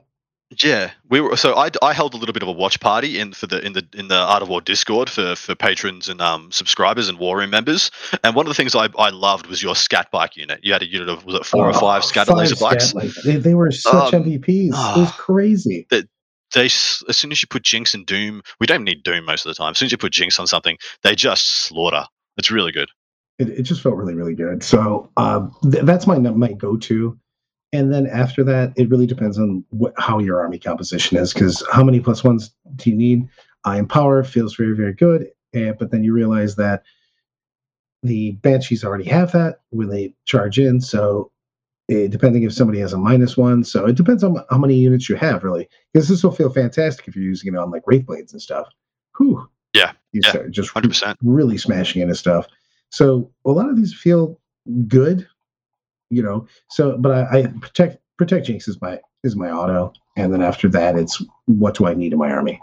A: Yeah we were so I, I held a little bit of a watch party in for the in the in the Art of War Discord for for patrons and um subscribers and war room members and one of the things I, I loved was your scat bike unit you had a unit of was it four or
B: Oh,
A: five scatter laser
B: scat
A: bikes.
B: They, they were such
A: Um,
B: MVPs. it was
A: ah.
B: crazy.
A: they s- as soon as you put Jinx and Doom, we don't need Doom most of the time. As soon as you put Jinx on something, they just slaughter. It's really good.
B: it, it just felt really really good so um, th- that's my my go-to and then after that it really depends on what, how your army composition is because how many plus ones do you need? Uh, empower feels very very good. And, but then you realize that the banshees already have that when they charge in. So eh, depending if somebody has a minus one so it depends on how many units you have really. Because this will feel fantastic if you're using it on like wraith blades and stuff. Whew.
A: Yeah,
B: you
A: yeah,
B: start just
A: 100%.
B: really smashing into stuff. So a lot of these feel good, you know. So, but I, I protect protect Jinx is my is my auto, and then after that, it's what do I need in my army?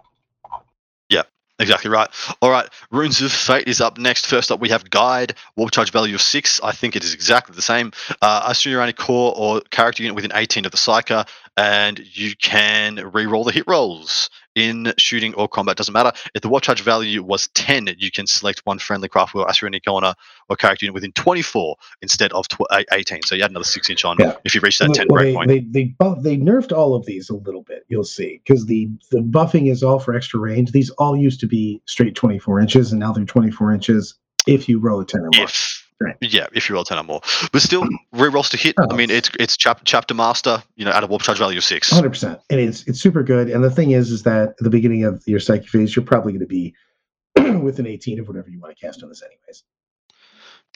A: Yeah, exactly right. All right. Runes of Fate is up next. First up, we have Guide, Warp Charge value of six. I think it is exactly the same. Uh, I assume you're only core or character unit within 18 of the Psyker, and you can re-roll the hit rolls in shooting or combat. Doesn't matter. If the Warp Charge value was 10, you can select one friendly Craftworld, Asurianic Corner, or character unit within 24 instead of tw- uh, 18. So you add another six inch on
B: Yeah.
A: if you reach that 10
B: Well,
A: breakpoint.
B: they, they they buff, they nerfed all of these a little bit. You'll see because the the buffing is all for extra range. These all used to be straight 24 inches, and now they're 24 inches if you roll a 10 or more.
A: if
B: Right.
A: yeah, if you roll ten or more, but still re-rolls to hit.
B: Oh,
A: I mean, oh. it's it's chap- chapter master. You know, at a warp charge value of six.
B: Hundred percent, and it's it's super good. And the thing is, is that at the beginning of your psychic phase, you're probably going to be within 18 of whatever you want to cast on this, anyways.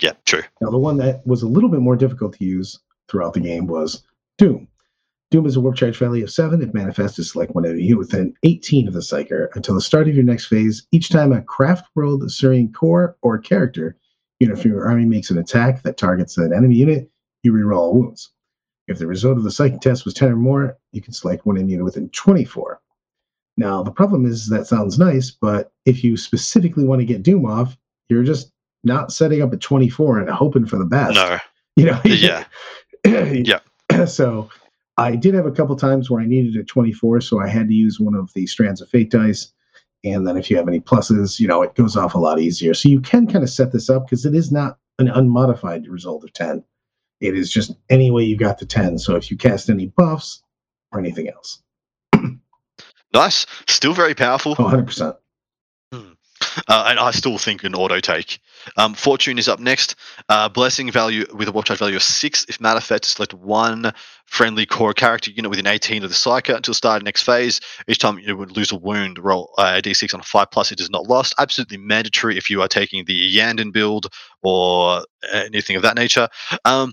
A: Yeah, true.
B: Now, the one that was a little bit more difficult to use throughout the game was Doom. Doom is a warp charge value of seven. It manifests to select one enemy within 18 of the Psyker until the start of your next phase. Each time a Craft World Asuryani core or character unit from your army makes an attack that targets an enemy unit, you reroll wounds. If the result of the psychic test was 10 or more, you can select one enemy unit within 24. Now, the problem is that sounds nice, but if you specifically want to get Doom off, you're just not setting up at 24 and hoping for the best.
A: No,
B: You know,
A: yeah,
B: yeah. So I did have a couple times where I needed a 24, so I had to use one of the strands of fate dice. And then if you have any pluses, you know, it goes off a lot easier. So you can kind of set this up because it is not an unmodified result of 10. It is just any way you got the 10. So if you cast any buffs or anything else.
A: nice. Still very powerful.
B: Oh, 100%.
A: Uh, and I still think an auto take. Um, Fortune is up next. Uh, blessing value with a charge value of six. If manifest, select one friendly core character unit within 18 of the Psyker until start of next phase. Each time you would lose a wound, roll uh, a d6 on a 5 plus. It is not lost. Absolutely mandatory if you are taking the Yandin build or anything of that nature. Um,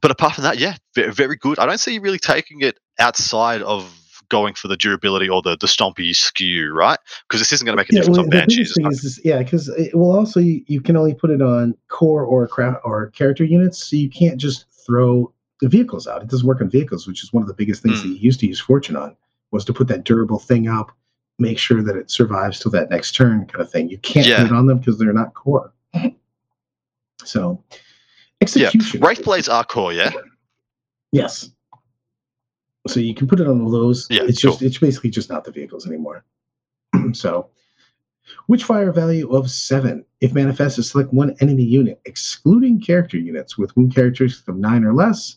A: but apart from that, yeah, very, very good. I don't see you really taking it outside of going for the durability or the the stompy skew, right? Because this isn't going to make a
B: Yeah,
A: difference
B: well,
A: on Banshees.
B: is, yeah, because it well, also you, you can only put it on core or craft or character units, so you can't just throw the vehicles out. It doesn't work on vehicles, which is one of the biggest things
A: Hmm.
B: that you used to use Fortune on, was to put that durable thing up, make sure that it survives till that next turn, kind of thing. You can't
A: Yeah.
B: put it on them because they're not core. So,
A: yeah,
B: execution.
A: Wraith Blades are core, yeah.
B: Yes. So you can put it on those.
A: Yeah,
B: it's just
A: cool.
B: it's basically just not the vehicles anymore. so Witchfire value of seven. If manifested, select one enemy unit, excluding character units with wound characteristics of nine or less.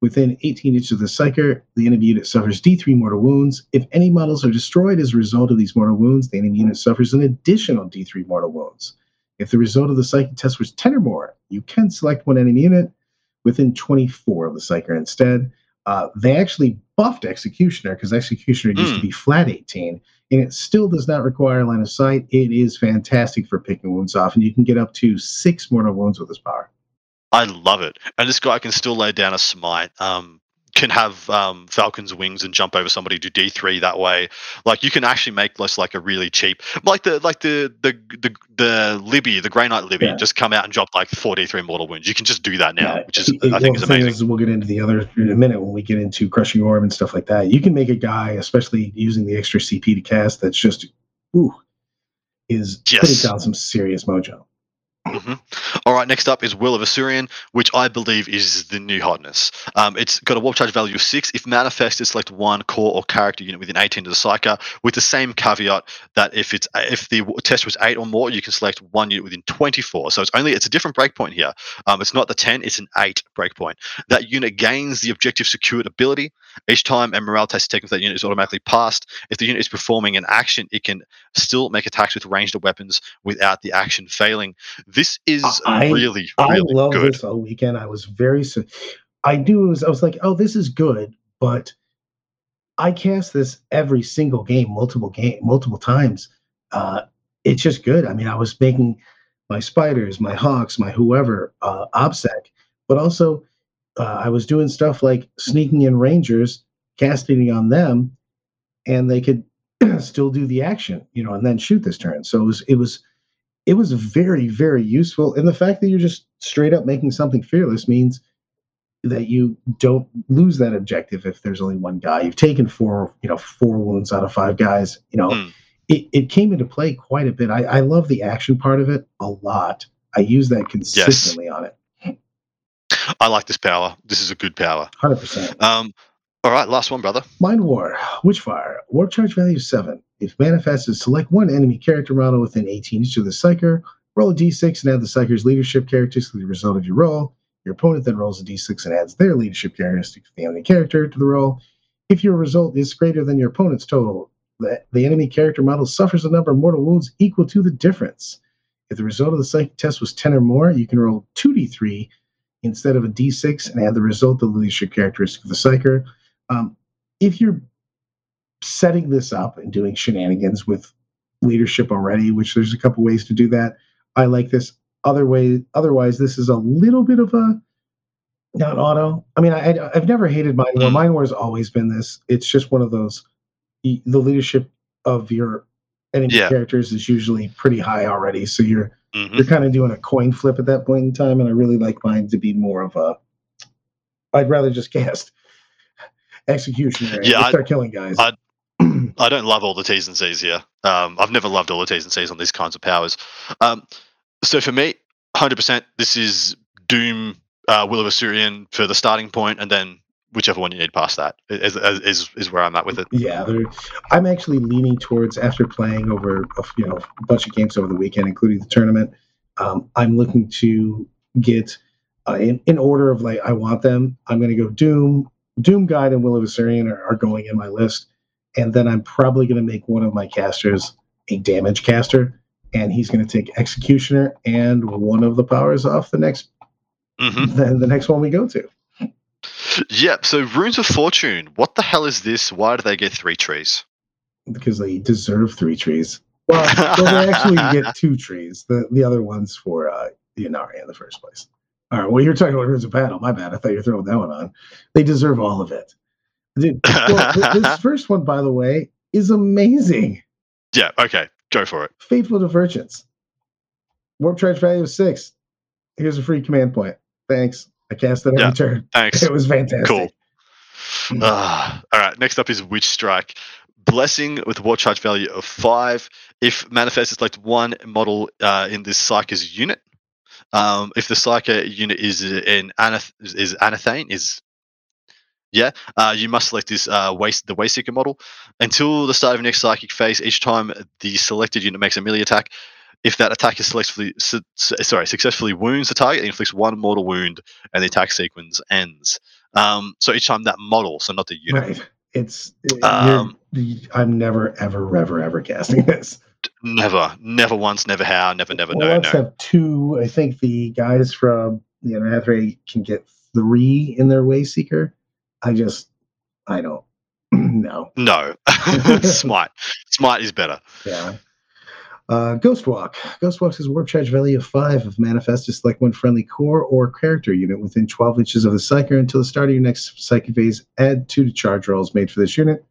B: Within 18 inches of the psyker, the enemy unit suffers D3 mortal wounds. If any models are destroyed as a result of these mortal wounds, the enemy unit suffers an additional D3 mortal wounds. If the result of the psychic test was 10 or more, you can select one enemy unit within 24 of the psyker instead. Uh, they actually buffed Executioner because Executioner used to
A: Mm.
B: be flat 18, and it still does not require line of sight. It is fantastic for picking wounds off, and you can get up to six mortal wounds with this power.
A: I love it. And this guy can still lay down a smite. Um, can have um, Falcon's wings and jump over somebody, do D three that way. Like you can actually make this like a really cheap, like the like the the the, the Libby, the Grey Knight Libby,
B: Yeah.
A: just come out and drop like four D three mortal wounds. You can just do that now,
B: Yeah,
A: which is
B: it-
A: I think is amazing.
B: we'll get into the other in a minute when we get into crushing orb and stuff like that. You can make a guy, especially using the extra CP to cast, that's just ooh, is
A: Yes.
B: putting down some serious mojo.
A: Hmm All right, next up is Will of Asuryan, which I believe is the new hotness. Um, it's got a warp charge value of six. If manifested, select one core or character unit within 18 to the Psyker, with the same caveat that if it's if the test was eight or more, you can select one unit within 24. So it's only it's a different breakpoint here. Um, it's not the 10, it's an eight breakpoint. That unit gains the objective secured ability each time a morale test is taken for that unit is automatically passed. If the unit is performing an action, it can still make attacks with ranged weapons without the action failing. This is
B: I-
A: really,
B: I
A: really
B: love
A: good.
B: this all weekend. I was very I knew it was I was like, oh, this is good, but I cast this every single game, multiple game, multiple times. Uh, it's just good. I mean, I was making my spiders, my hawks, my whoever, uh, obsec, but also uh, I was doing stuff like sneaking in rangers, casting on them, and they could still do the action, you know, and then shoot this turn. So it was it was it was very very useful. And the fact that you're just straight up making something fearless means that you don't lose that objective if there's only one guy. You've taken four you know four wounds out of five guys you know.
A: Mm.
B: it, it came into play quite a bit. I, I love the action part of it a lot. I use that consistently on it
A: I like this power. This is a good power.
B: 100%
A: Um, all right, last one, brother.
B: Mind War, Witchfire, Warp Charge value 7. If manifested, select one enemy character model within 18 inches of the Psyker, roll a d6 and add the Psyker's leadership characteristics to the result of your roll. Your opponent then rolls a d6 and adds their leadership characteristic to the enemy character to the roll. If your result is greater than your opponent's total, the, the enemy character model suffers a number of mortal wounds equal to the difference. If the result of the psychic test was 10 or more, you can roll 2d3 instead of a d6 and add the result the leadership characteristic of the Psyker. Um, if you're setting this up and doing shenanigans with leadership already, which there's a couple ways to do that, I like this. Other way, otherwise, this is a little bit of a not auto. I mean, I, I've never hated Mind War.
A: Mm.
B: Mind War has always been this. It's just one of those. The leadership of your enemy
A: Yeah.
B: characters is usually pretty high already, so you're
A: hmm
B: you're kind of doing a coin flip at that point in time, and I really like mine to be more of a. I'd rather just cast executioner and
A: Yeah, I-
B: start killing guys.
A: I- I don't love all the T's and C's here. Um, I've never loved all the T's and C's on these kinds of powers. Um, so for me, 100%, this is Doom, uh, Will of Asuryan for the starting point, and then whichever one you need past that is, is, is, is where I'm at with it.
B: yeah, I'm actually leaning towards after playing over a, you know a bunch of games over the weekend, including the tournament. Um, I'm looking to get uh, in, in order of like I want them. I'm going to go Doom, Doom Guide, and Will of Asuryan are, are going in my list, and then I'm probably going to make one of my casters a damage caster and he's going to take Executioner and one of the powers off the next
A: hmm
B: the, the next one we go to.
A: Yep. So runes of fortune. What the hell is this? Why do they get three trees?
B: because they deserve three trees. Well, they actually get two trees. The the other one's for uh, the Ynnari in the first place. All right. Well, you're talking about Runes of Battle. My bad. I thought you were throwing that one on. They deserve all of it. Dude, well, this first one, by the way, is amazing.
A: Yeah. Okay. Go for it.
B: Fateful Divergence. Warp charge value of six. Here's a free command point. Thanks. I cast it every
A: Yeah.
B: turn.
A: Thanks.
B: It was fantastic.
A: Cool. Ah, all right. Next up is Witch Strike. Blessing with war charge value of five. If manifested, select one model uh, in this Psyker's unit. Um, if the Psyker unit is in anath- is anathane is yeah, uh, you must select this uh, waste the Wayseeker model until the start of your next psychic phase. Each time the selected unit makes a melee attack, if that attack is successfully su- sorry successfully wounds the target, it inflicts one mortal wound, and the attack sequence ends. Um, so each time that model, so not the unit.
B: Right. It's
A: Um,
B: I'm never ever ever ever casting this.
A: Never, never once, never how, never, never,
B: well,
A: no,
B: let's
A: no.
B: have two. I think the guys from the Anhrathe can get three in their Wayseeker. I just, I don't. no.
A: No. Smite. Smite is better.
B: Yeah. Uh, Ghostwalk. Ghostwalk is a warp charge value of five of manifest to select one friendly core or character unit within 12 inches of the psyker until the start of your next psychic phase. Add two to charge rolls made for this unit.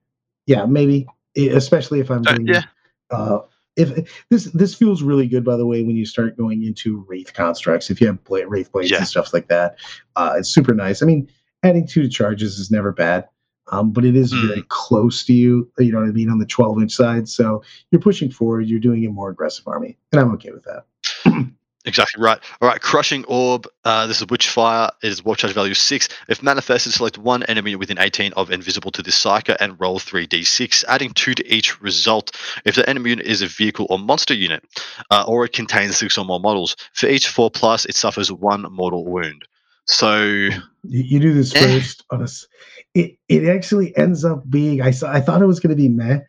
B: Yeah, maybe, especially if I'm
A: Uh,
B: doing
A: yeah.
B: uh, if this this feels really good by the way when you start going into wraith constructs if you have bla- wraith blades
A: Yeah.
B: and stuff like that uh, it's super nice i mean adding two to charges is never bad um, but it is
A: Mm.
B: very close to you you know what i mean on the 12 inch side so you're pushing forward you're doing a more aggressive army and i'm okay with that
A: Exactly right. All right, Crushing Orb. Uh, this is Witchfire. It is War Charge value 6. If manifested, select one enemy within 18 of Invisible to this Psyker and roll 3d6, adding 2 to each result. If the enemy unit is a vehicle or monster unit, uh, or it contains 6 or more models, for each 4 plus, it suffers 1 mortal wound. So,
B: you, you do this
A: Eh.
B: first on a s- it it actually ends up being i saw i thought it was going to be meh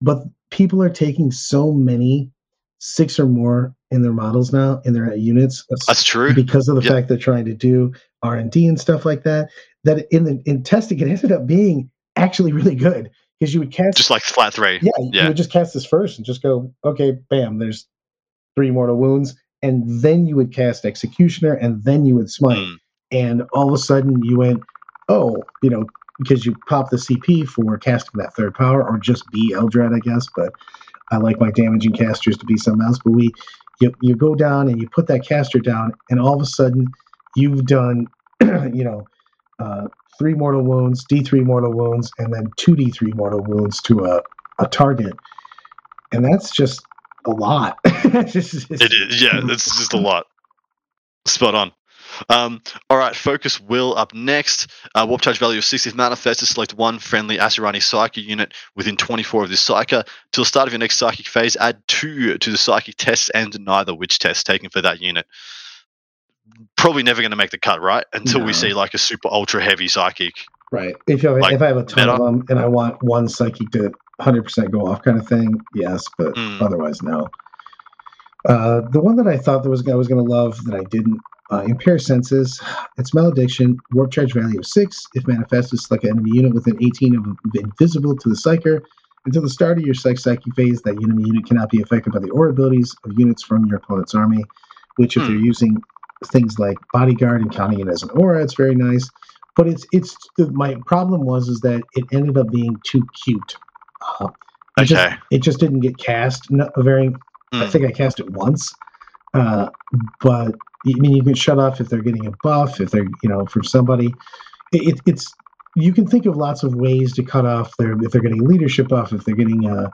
B: but people are taking so many six or more in their models now in their units
A: that's true.
B: because of the
A: Yep.
B: fact they're trying to do r&d and stuff like that that in the in testing it ended up being actually really good because you would cast
A: Just like flat 3.
B: yeah, you would just cast this first and just go okay bam there's three mortal wounds and then you would cast executioner and then you would smite
A: Mm,
B: and all of a sudden you went, oh, you know, because you pop the CP for casting that third power, or just be Eldrad, I guess. But I like my damaging casters to be something else. But we, you, you go down and you put that caster down, and all of a sudden you've done, you know, uh, three mortal wounds, D3 mortal wounds, and then two D3 mortal wounds to a, a target, and that's just a lot. It's it's-
A: It is. Yeah, it's just a lot. Spot on. Um, all right, Focus Will up next. Uh, warp charge value of 6. manifest to select one friendly Asuryani Psychic unit within 24 of this Psyker. Till start of your next Psychic phase, add 2 to the Psychic test and deny the Witch test taken for that unit. Probably never going to make the cut, right? Until we see like a super ultra heavy Psychic.
B: Right. If you have,
A: Like,
B: if I have a ton of them and I want one psychic to 100% go off kind of thing, yes, but
A: Mm.
B: otherwise no. Uh, the one that I thought that was I was going to love that I didn't uh, impair senses. It's malediction. Warp charge value of six. If manifested, select an enemy unit within 18 of invisible to the psyker. Until the start of your psych psychic phase, that enemy unit cannot be affected by the aura abilities of units from your opponent's army. Which, if
A: Hmm.
B: you're using things like bodyguard and counting it as an aura, it's very nice but it's it's the, my problem was is that it ended up being too cute. Uh, it just,
A: Okay.
B: it just didn't get cast. No, a very, I
A: Mm.
B: think I cast it once, uh, but I mean you can shut off if they're getting a buff, if they're you know from somebody. It, it, it's you can think of lots of ways to cut off their if they're getting a leadership buff, if they're getting a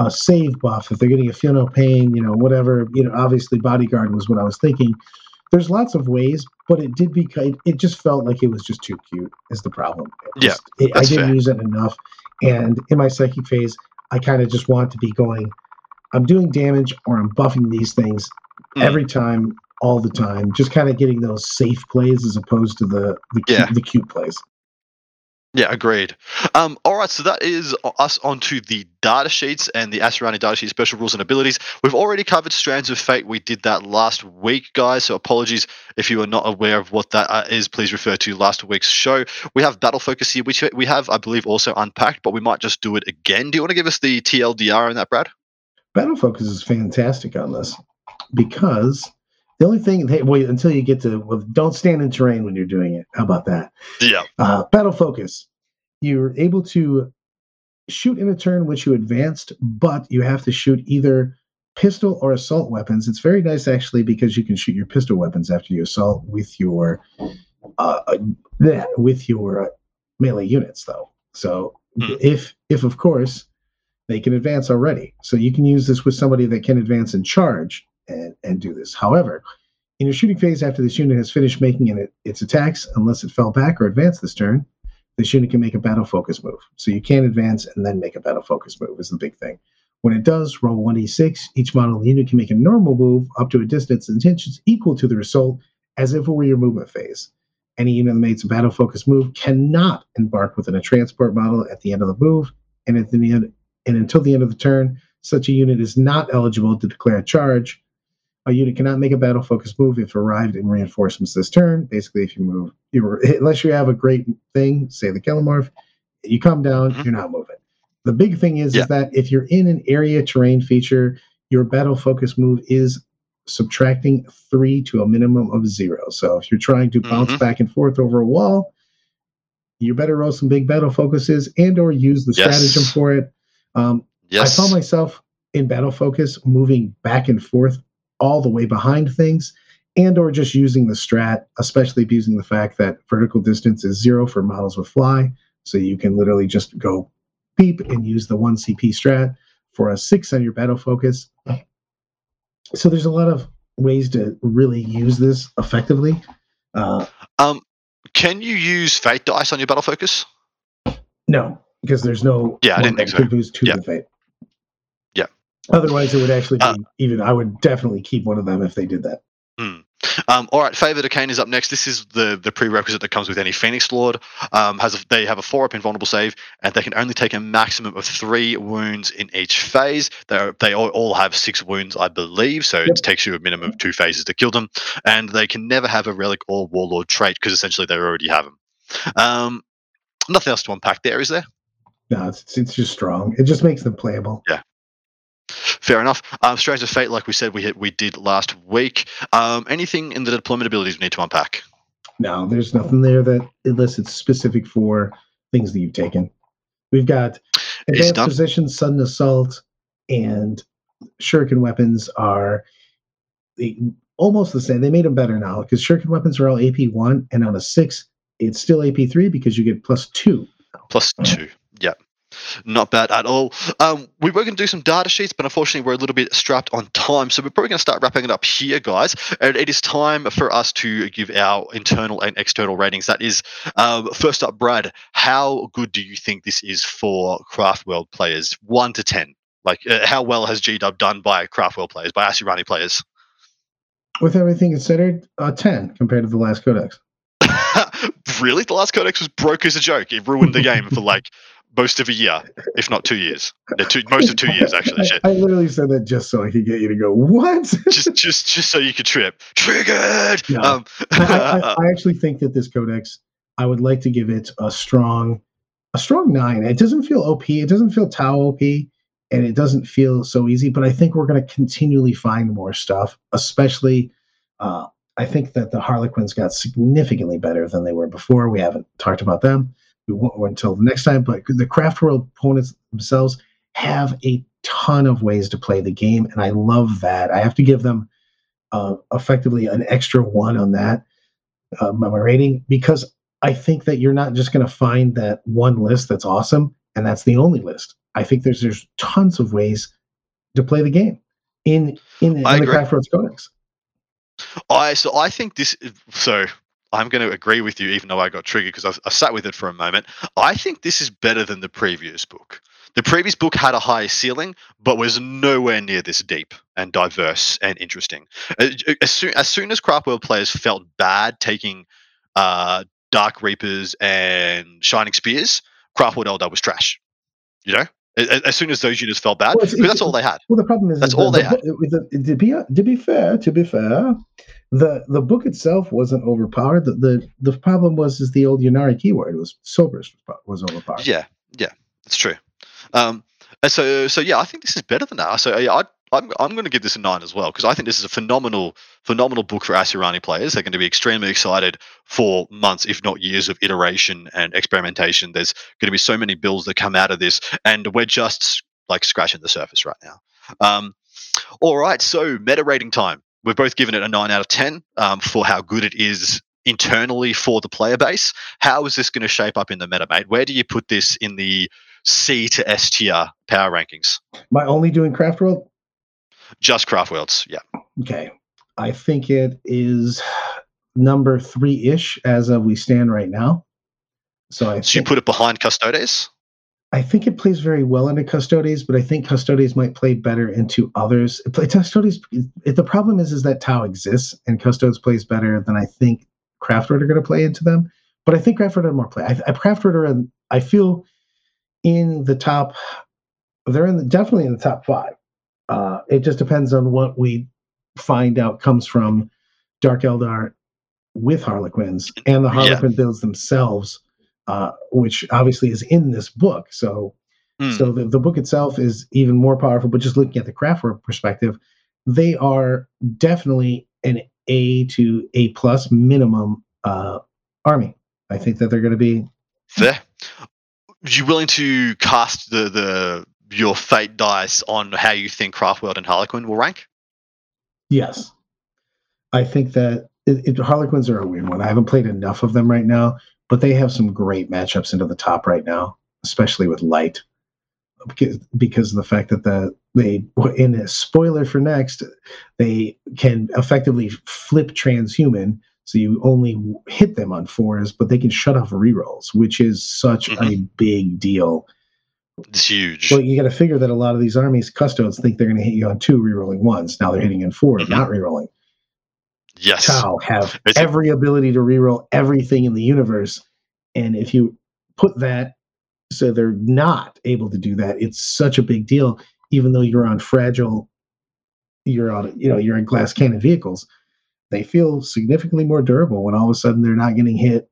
B: a save buff, if they're getting a feel no pain, you know whatever. You know obviously bodyguard was what I was thinking there's lots of ways, but it did be it, it just felt like it was just too cute is the problem. It
A: Yeah,
B: just- it- I didn't
A: fair.
B: use it enough. And in my psychic phase, I kind of just want to be going, I'm doing damage or I'm buffing these things
A: Mm.
B: every time, all the time, just kind of getting those safe plays as opposed to the the cute,
A: Yeah.
B: the cute plays.
A: Yeah, agreed. Um, all right, so that is us onto the data sheets and the Asuryani data sheet special rules and abilities. We've already covered Strands of Fate. We did that last week, guys. So apologies if you are not aware of what that uh. Please refer to last week's show. We have Battle Focus here, which we have, I believe, also unpacked, but we might just do it again. Do you want to give us the TLDR on that, Brad?
B: Battle Focus is fantastic on this because the only thing, hey, wait until you get to, well, don't stand in terrain when you're doing it. How about that?
A: Yeah.
B: Uh, battle focus. You're able to shoot in a turn which you advanced, but you have to shoot either pistol or assault weapons. It's very nice actually because you can shoot your pistol weapons after you assault with your uh, uh with your uh, melee units though. So
A: Hmm.
B: if if of course they can advance already, so you can use this with somebody that can advance and charge and and do this. However, in your shooting phase, after this unit has finished making it, its attacks, unless it fell back or advanced this turn, this unit can make a battle focus move. So you can advance and then make a battle focus move is the big thing. When it does, roll 1d6. Each model unit can make a normal move up to a distance and inches equal to the result as if it were your movement phase. Any unit that makes a battle focus move cannot embark within a transport model at the end of the move, and the end and until the end of the turn, such a unit is not eligible to declare a charge. A unit cannot make a battle focus move if arrived in reinforcements this turn. Basically, if you move, you were, unless you have a great thing, say the Kelemorph, you come down,
A: Mhm.
B: you're not moving. The big thing is,
A: Yeah.
B: is that if you're in an area terrain feature, your battle focus move is subtracting three to a minimum of zero. So if you're trying to bounce
A: Mhm.
B: back and forth over a wall, you better roll some big battle focuses and or use the
A: Yes.
B: stratagem for it. Um,
A: Yes.
B: I found myself in battle focus moving back and forth all the way behind things and or just using the strat, especially abusing the fact that vertical distance is zero for models with fly. So you can literally just go beep and use the one CP strat for a six on your battle focus. So there's a lot of ways to really use this effectively. Uh,
A: um, can you use Fate dice on your battle focus?
B: no, because there's no
A: Yeah, I didn't think so.
B: boost two
A: Yeah.
B: to fate.
A: Yeah.
B: Otherwise, it would actually be
A: Uh,
B: even. I would definitely keep one of them if they did that.
A: Um, all right, Favor of Khaine is up next. This is the the prerequisite that comes with any Phoenix Lord. Um, has a, they have a four up invulnerable save, and they can only take a maximum of three wounds in each phase. They are, they all, all have six wounds, I believe, so
B: Yep.
A: it takes you a minimum of two phases to kill them. And they can never have a relic or warlord trait because essentially they already have them. Um, nothing else to unpack there, is there?
B: No, it's it's just strong. It just makes them playable.
A: Fair enough. Um, Strands of Fate, like we said, we hit, we did last week. Um, anything in the deployment abilities we need to unpack?
B: No, there's nothing there that unless it's specific for things that you've taken. We've got advanced position, sudden assault, and shuriken weapons are the, almost the same. They made them better now because shuriken weapons are all AP one, and on a six, it's still AP three because you get plus two.
A: Plus two. Not bad at all. Um, we were going to do some data sheets, but unfortunately, we're a little bit strapped on time. So we're probably going to start wrapping it up here, guys. And it is time for us to give our internal and external ratings. That is, um, first up, Brad, how good do you think this is for Craft World players? One to 10. Like, uh, how well has G Dub done by Craft World players, by Asuryani players?
B: With everything considered, a ten compared to the last codex.
A: really? The last codex was broke as a joke. It ruined the game for like most of a year, if not two years. Two, most of two years, actually.
B: I,
A: Shit.
B: I literally said that just so I could get you to go what?
A: just just just so you could trip. Triggered.
B: No.
A: Um,
B: I, I, I actually think that this codex, I would like to give it a strong, a strong nine. It doesn't feel OP. It doesn't feel Tau OP, and it doesn't feel so easy. But I think we're going to continually find more stuff. Especially, uh, I think that the Harlequins got significantly better than they were before. We haven't talked about them. We won't until the next time. But the Craft World opponents themselves have a ton of ways to play the game, and I love that. I have to give them uh, effectively an extra one on that uh, my rating because I think that you're not just going to find that one list that's awesome and that's the only list. I think there's there's tons of ways to play the game in in, in the
A: agree.
B: Craftworlds Codex.
A: I so I think this. So I'm going to agree with you, even though I got triggered because I've, I sat with it for a moment. I think this is better than the previous book. The previous book had a higher ceiling, but was nowhere near this deep and diverse and interesting. Uh, As soon as, soon as Craft World players felt bad taking uh, Dark Reapers and Shining Spears, Craftworld Eldar was trash. You know, as soon as those units felt bad,
B: Well,
A: because that's all they had.
B: Well, the problem is
A: That's
B: is
A: all
B: the,
A: they had.
B: the, the- to be to be fair, to be fair, the the book itself wasn't overpowered. The the, the problem was is the old Ynnari keyword was Sobers was overpowered.
A: Yeah, yeah, that's true. Um, so, so yeah, I think this is better than that. So, yeah, I, I'm, I'm going to give this a nine as well because I think this is a phenomenal, phenomenal book for Asuryani players. They're going to be extremely excited for months, if not years, of iteration and experimentation. There's going to be so many builds that come out of this, and we're just like scratching the surface right now. Um, all right, so meta rating time. We've both given it a nine out of ten um, for how good it is internally for the player base. How is this going to shape up in the meta, mate? Where do you put this in the C to S tier power rankings?
B: Am I only doing Craft World?
A: Just Craft Worlds, yeah.
B: Okay, I think it is number three ish as of we stand right now. So I
A: So you put it behind Custodes?
B: I think it plays very well into Custodes, but I think Custodes might play better into others. It play, Custodes. It, the problem is, is that Tau exists and Custodes plays better than I think Craftworld are going to play into them. But I think Craftworld are more play. I, I are. In, I feel in the top. They're in the, definitely in the top five. Uh, it just depends on what we find out comes from Dark Eldar with Harlequins and the
A: Yeah.
B: Harlequin builds themselves, uh, which obviously is in this book. So
A: Hmm.
B: so the, the book itself is even more powerful, but just looking at the Craftworld perspective, they are definitely an A to A plus minimum uh, army. I think that they're going to be
A: Fair. You willing to cast the, the your fate dice on how you think Craftworld and Harlequin will rank?
B: yes. I think that it, it, Harlequins are a weird one. I haven't played enough of them right now, but they have some great matchups into the top right now, especially with light, because because of the fact that the they in a spoiler for next, they can effectively flip transhuman. So you only hit them on fours, but they can shut off rerolls, which is such a big deal.
A: It's huge.
B: Well, you got to figure that a lot of these armies custodes think they're going to hit you on two rerolling ones. Now they're hitting on 4
A: Mhm.
B: not rerolling.
A: Yes.
B: Tau have
A: It's
B: every ability to reroll everything in the universe, and if you put that so they're not able to do that, it's such a big deal. Even though you're on fragile, you're on you know you're in glass cannon vehicles, they feel significantly more durable when all of a sudden they're not getting hit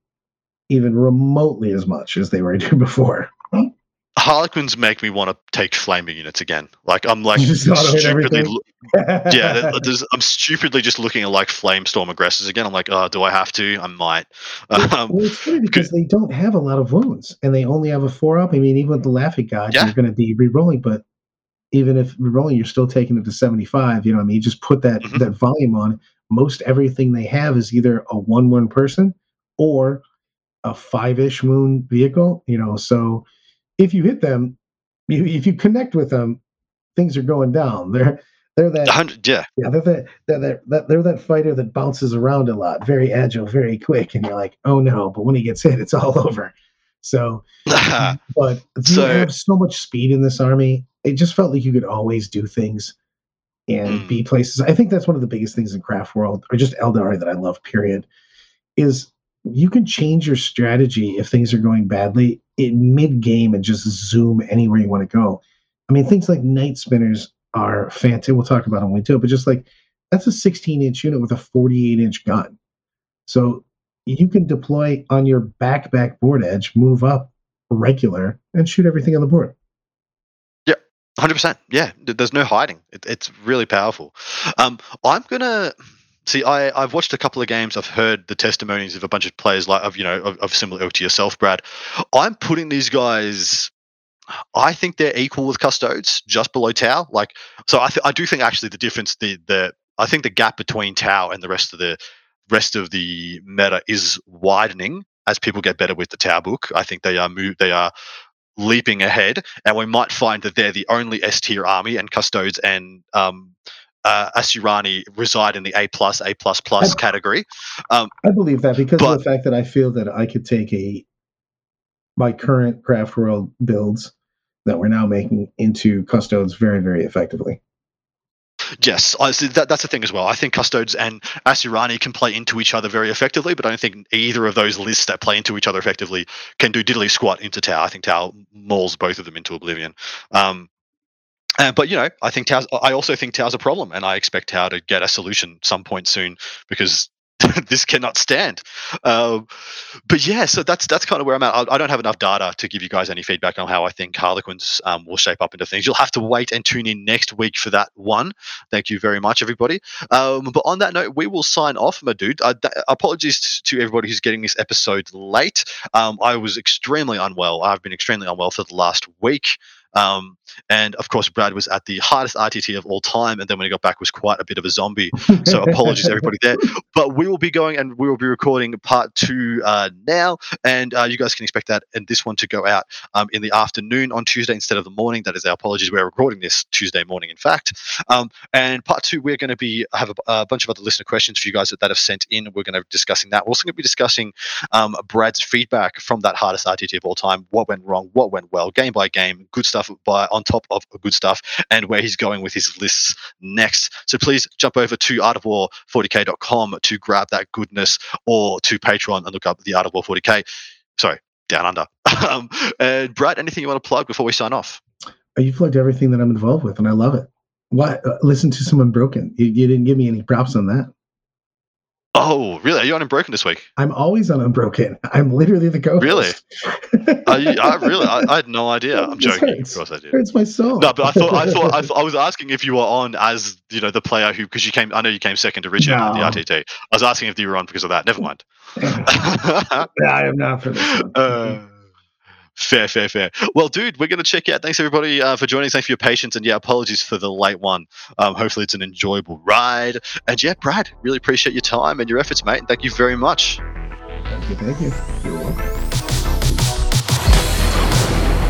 B: even remotely as much as they were doing before.
A: Harlequins make me want to take flaming units again. Like I'm like
B: You just auto-hit
A: stupidly lo- yeah, I'm stupidly just looking at like flamestorm aggressors again. I'm like, oh, do I have to? I might. Um,
B: Well, it's funny because they don't have a lot of wounds, and they only have a four up. I mean, even with the Laughing God,
A: Yeah.
B: you're going to be re-rolling, but even if re-rolling, you're still taking it to 75. You know, what I mean, you just put that
A: Mhm.
B: that volume on. Most everything they have is either a one-one person or a five-ish wound vehicle. You know, so if you hit them, you, if you connect with them, things are going down. They're they're that
A: yeah,
B: yeah, they're that, they're that, that they're that fighter that bounces around a lot, very agile, very quick, and you're like, oh no! But when he gets hit, it's all over. So, but you
A: So-
B: have so much speed in this army. It just felt like you could always do things and
A: Mm.
B: be places. I think that's one of the biggest things in Craft World, or just Eldar that I love. Period, is you can change your strategy if things are going badly in mid game and just zoom anywhere you want to go. I mean, things like night spinners are fantastic. We'll talk about them when we do it, but just like that's a 16 inch unit with a 48 inch gun. So you can deploy on your back back board edge, move up regular, and shoot everything on the board.
A: Yeah, Hundred percent. Yeah, there's no hiding. It, it's really powerful. Um, I'm gonna see. I I've watched a couple of games. I've heard the testimonies of a bunch of players like of you know of, of similar to yourself, Brad. I'm putting these guys. I think they're equal with custodes, just below Tau. Like, so I th- I do think actually the difference the the I think the gap between Tau and the rest of the rest of the meta is widening as people get better with the Tau book. I think they are move they are leaping ahead, and we might find that they're the only S tier army, and Custodes and um, uh, Asuryani reside in the A plus, A plus plus category.
B: I believe that because
A: But-
B: of the fact that I feel that I could take a my current craft world builds that we're now making into custodes very, very effectively.
A: Yes, I that, that's the thing as well. I think Custodes and Asuryani can play into each other very effectively, but I don't think either of those lists that play into each other effectively can do diddly squat into Tau. I think Tau mauls both of them into oblivion. Um, uh, but you know, I think Tau's, I also think Tau's a problem, and I expect Tau to get a solution some point soon because this cannot stand. Um, but yeah, so that's that's kind of where I'm at. I, I, don't have enough data to give you guys any feedback on how I think Harlequins um, will shape up into things. You'll have to wait and tune in next week for that one. Thank you very much, everybody. Um, but on that note, we will sign off, my dude. Uh, th- apologies to everybody who's getting this episode late. Um, I was extremely unwell. I've been extremely unwell for the last week. Um, and of course, Brad was at the hardest RTT of all time, and then when he got back, was quite a bit of a zombie. So apologies everybody there. But we will be going and we will be recording part two uh, now, and uh, you guys can expect that and this one to go out um, in the afternoon on Tuesday instead of the morning. That is our apologies. We're recording this Tuesday morning, in fact. Um, and part two, we're going to be have a, a, bunch of other listener questions for you guys that, that have sent in. We're going to be discussing that. We're also going to be discussing um, Brad's feedback from that hardest RTT of all time. What went wrong? What went well? Game by game, good stuff by on top of good stuff and where he's going with his lists next. So please jump over to artofwar40k.com to grab that goodness or to Patreon and look up the Art of War 40k. Sorry, down under. um, and Brad, anything you want to plug before we sign off?
B: You plugged everything that I'm involved with, and I love it. What? Uh, listen to someone broken. You, you didn't give me any props on that.
A: Oh, really? Are you on Unbroken this week?
B: I'm always on Unbroken. I'm literally the ghost.
A: Really? Are you, I really? I, I, had no idea. I'm joking. Hurts. Of course I did.
B: It's my soul.
A: No, but I thought I thought I, thought, I was asking if you were on as you know the player who because you came. I know you came second to Richard no. in the RTT. I was asking if you were on because of that. Never mind.
B: Yeah, I am not for this. Uh,
A: Fair, fair, fair. Well, dude, we're going to check out. Thanks everybody uh, for joining. Thanks for your patience, and yeah, apologies for the late one. Um, hopefully, it's an enjoyable ride. And yeah, Brad, really appreciate your time and your efforts, mate. And thank you very much.
B: Thank you, thank you. You're welcome.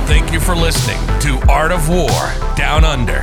C: Thank you for listening to Art of War Down Under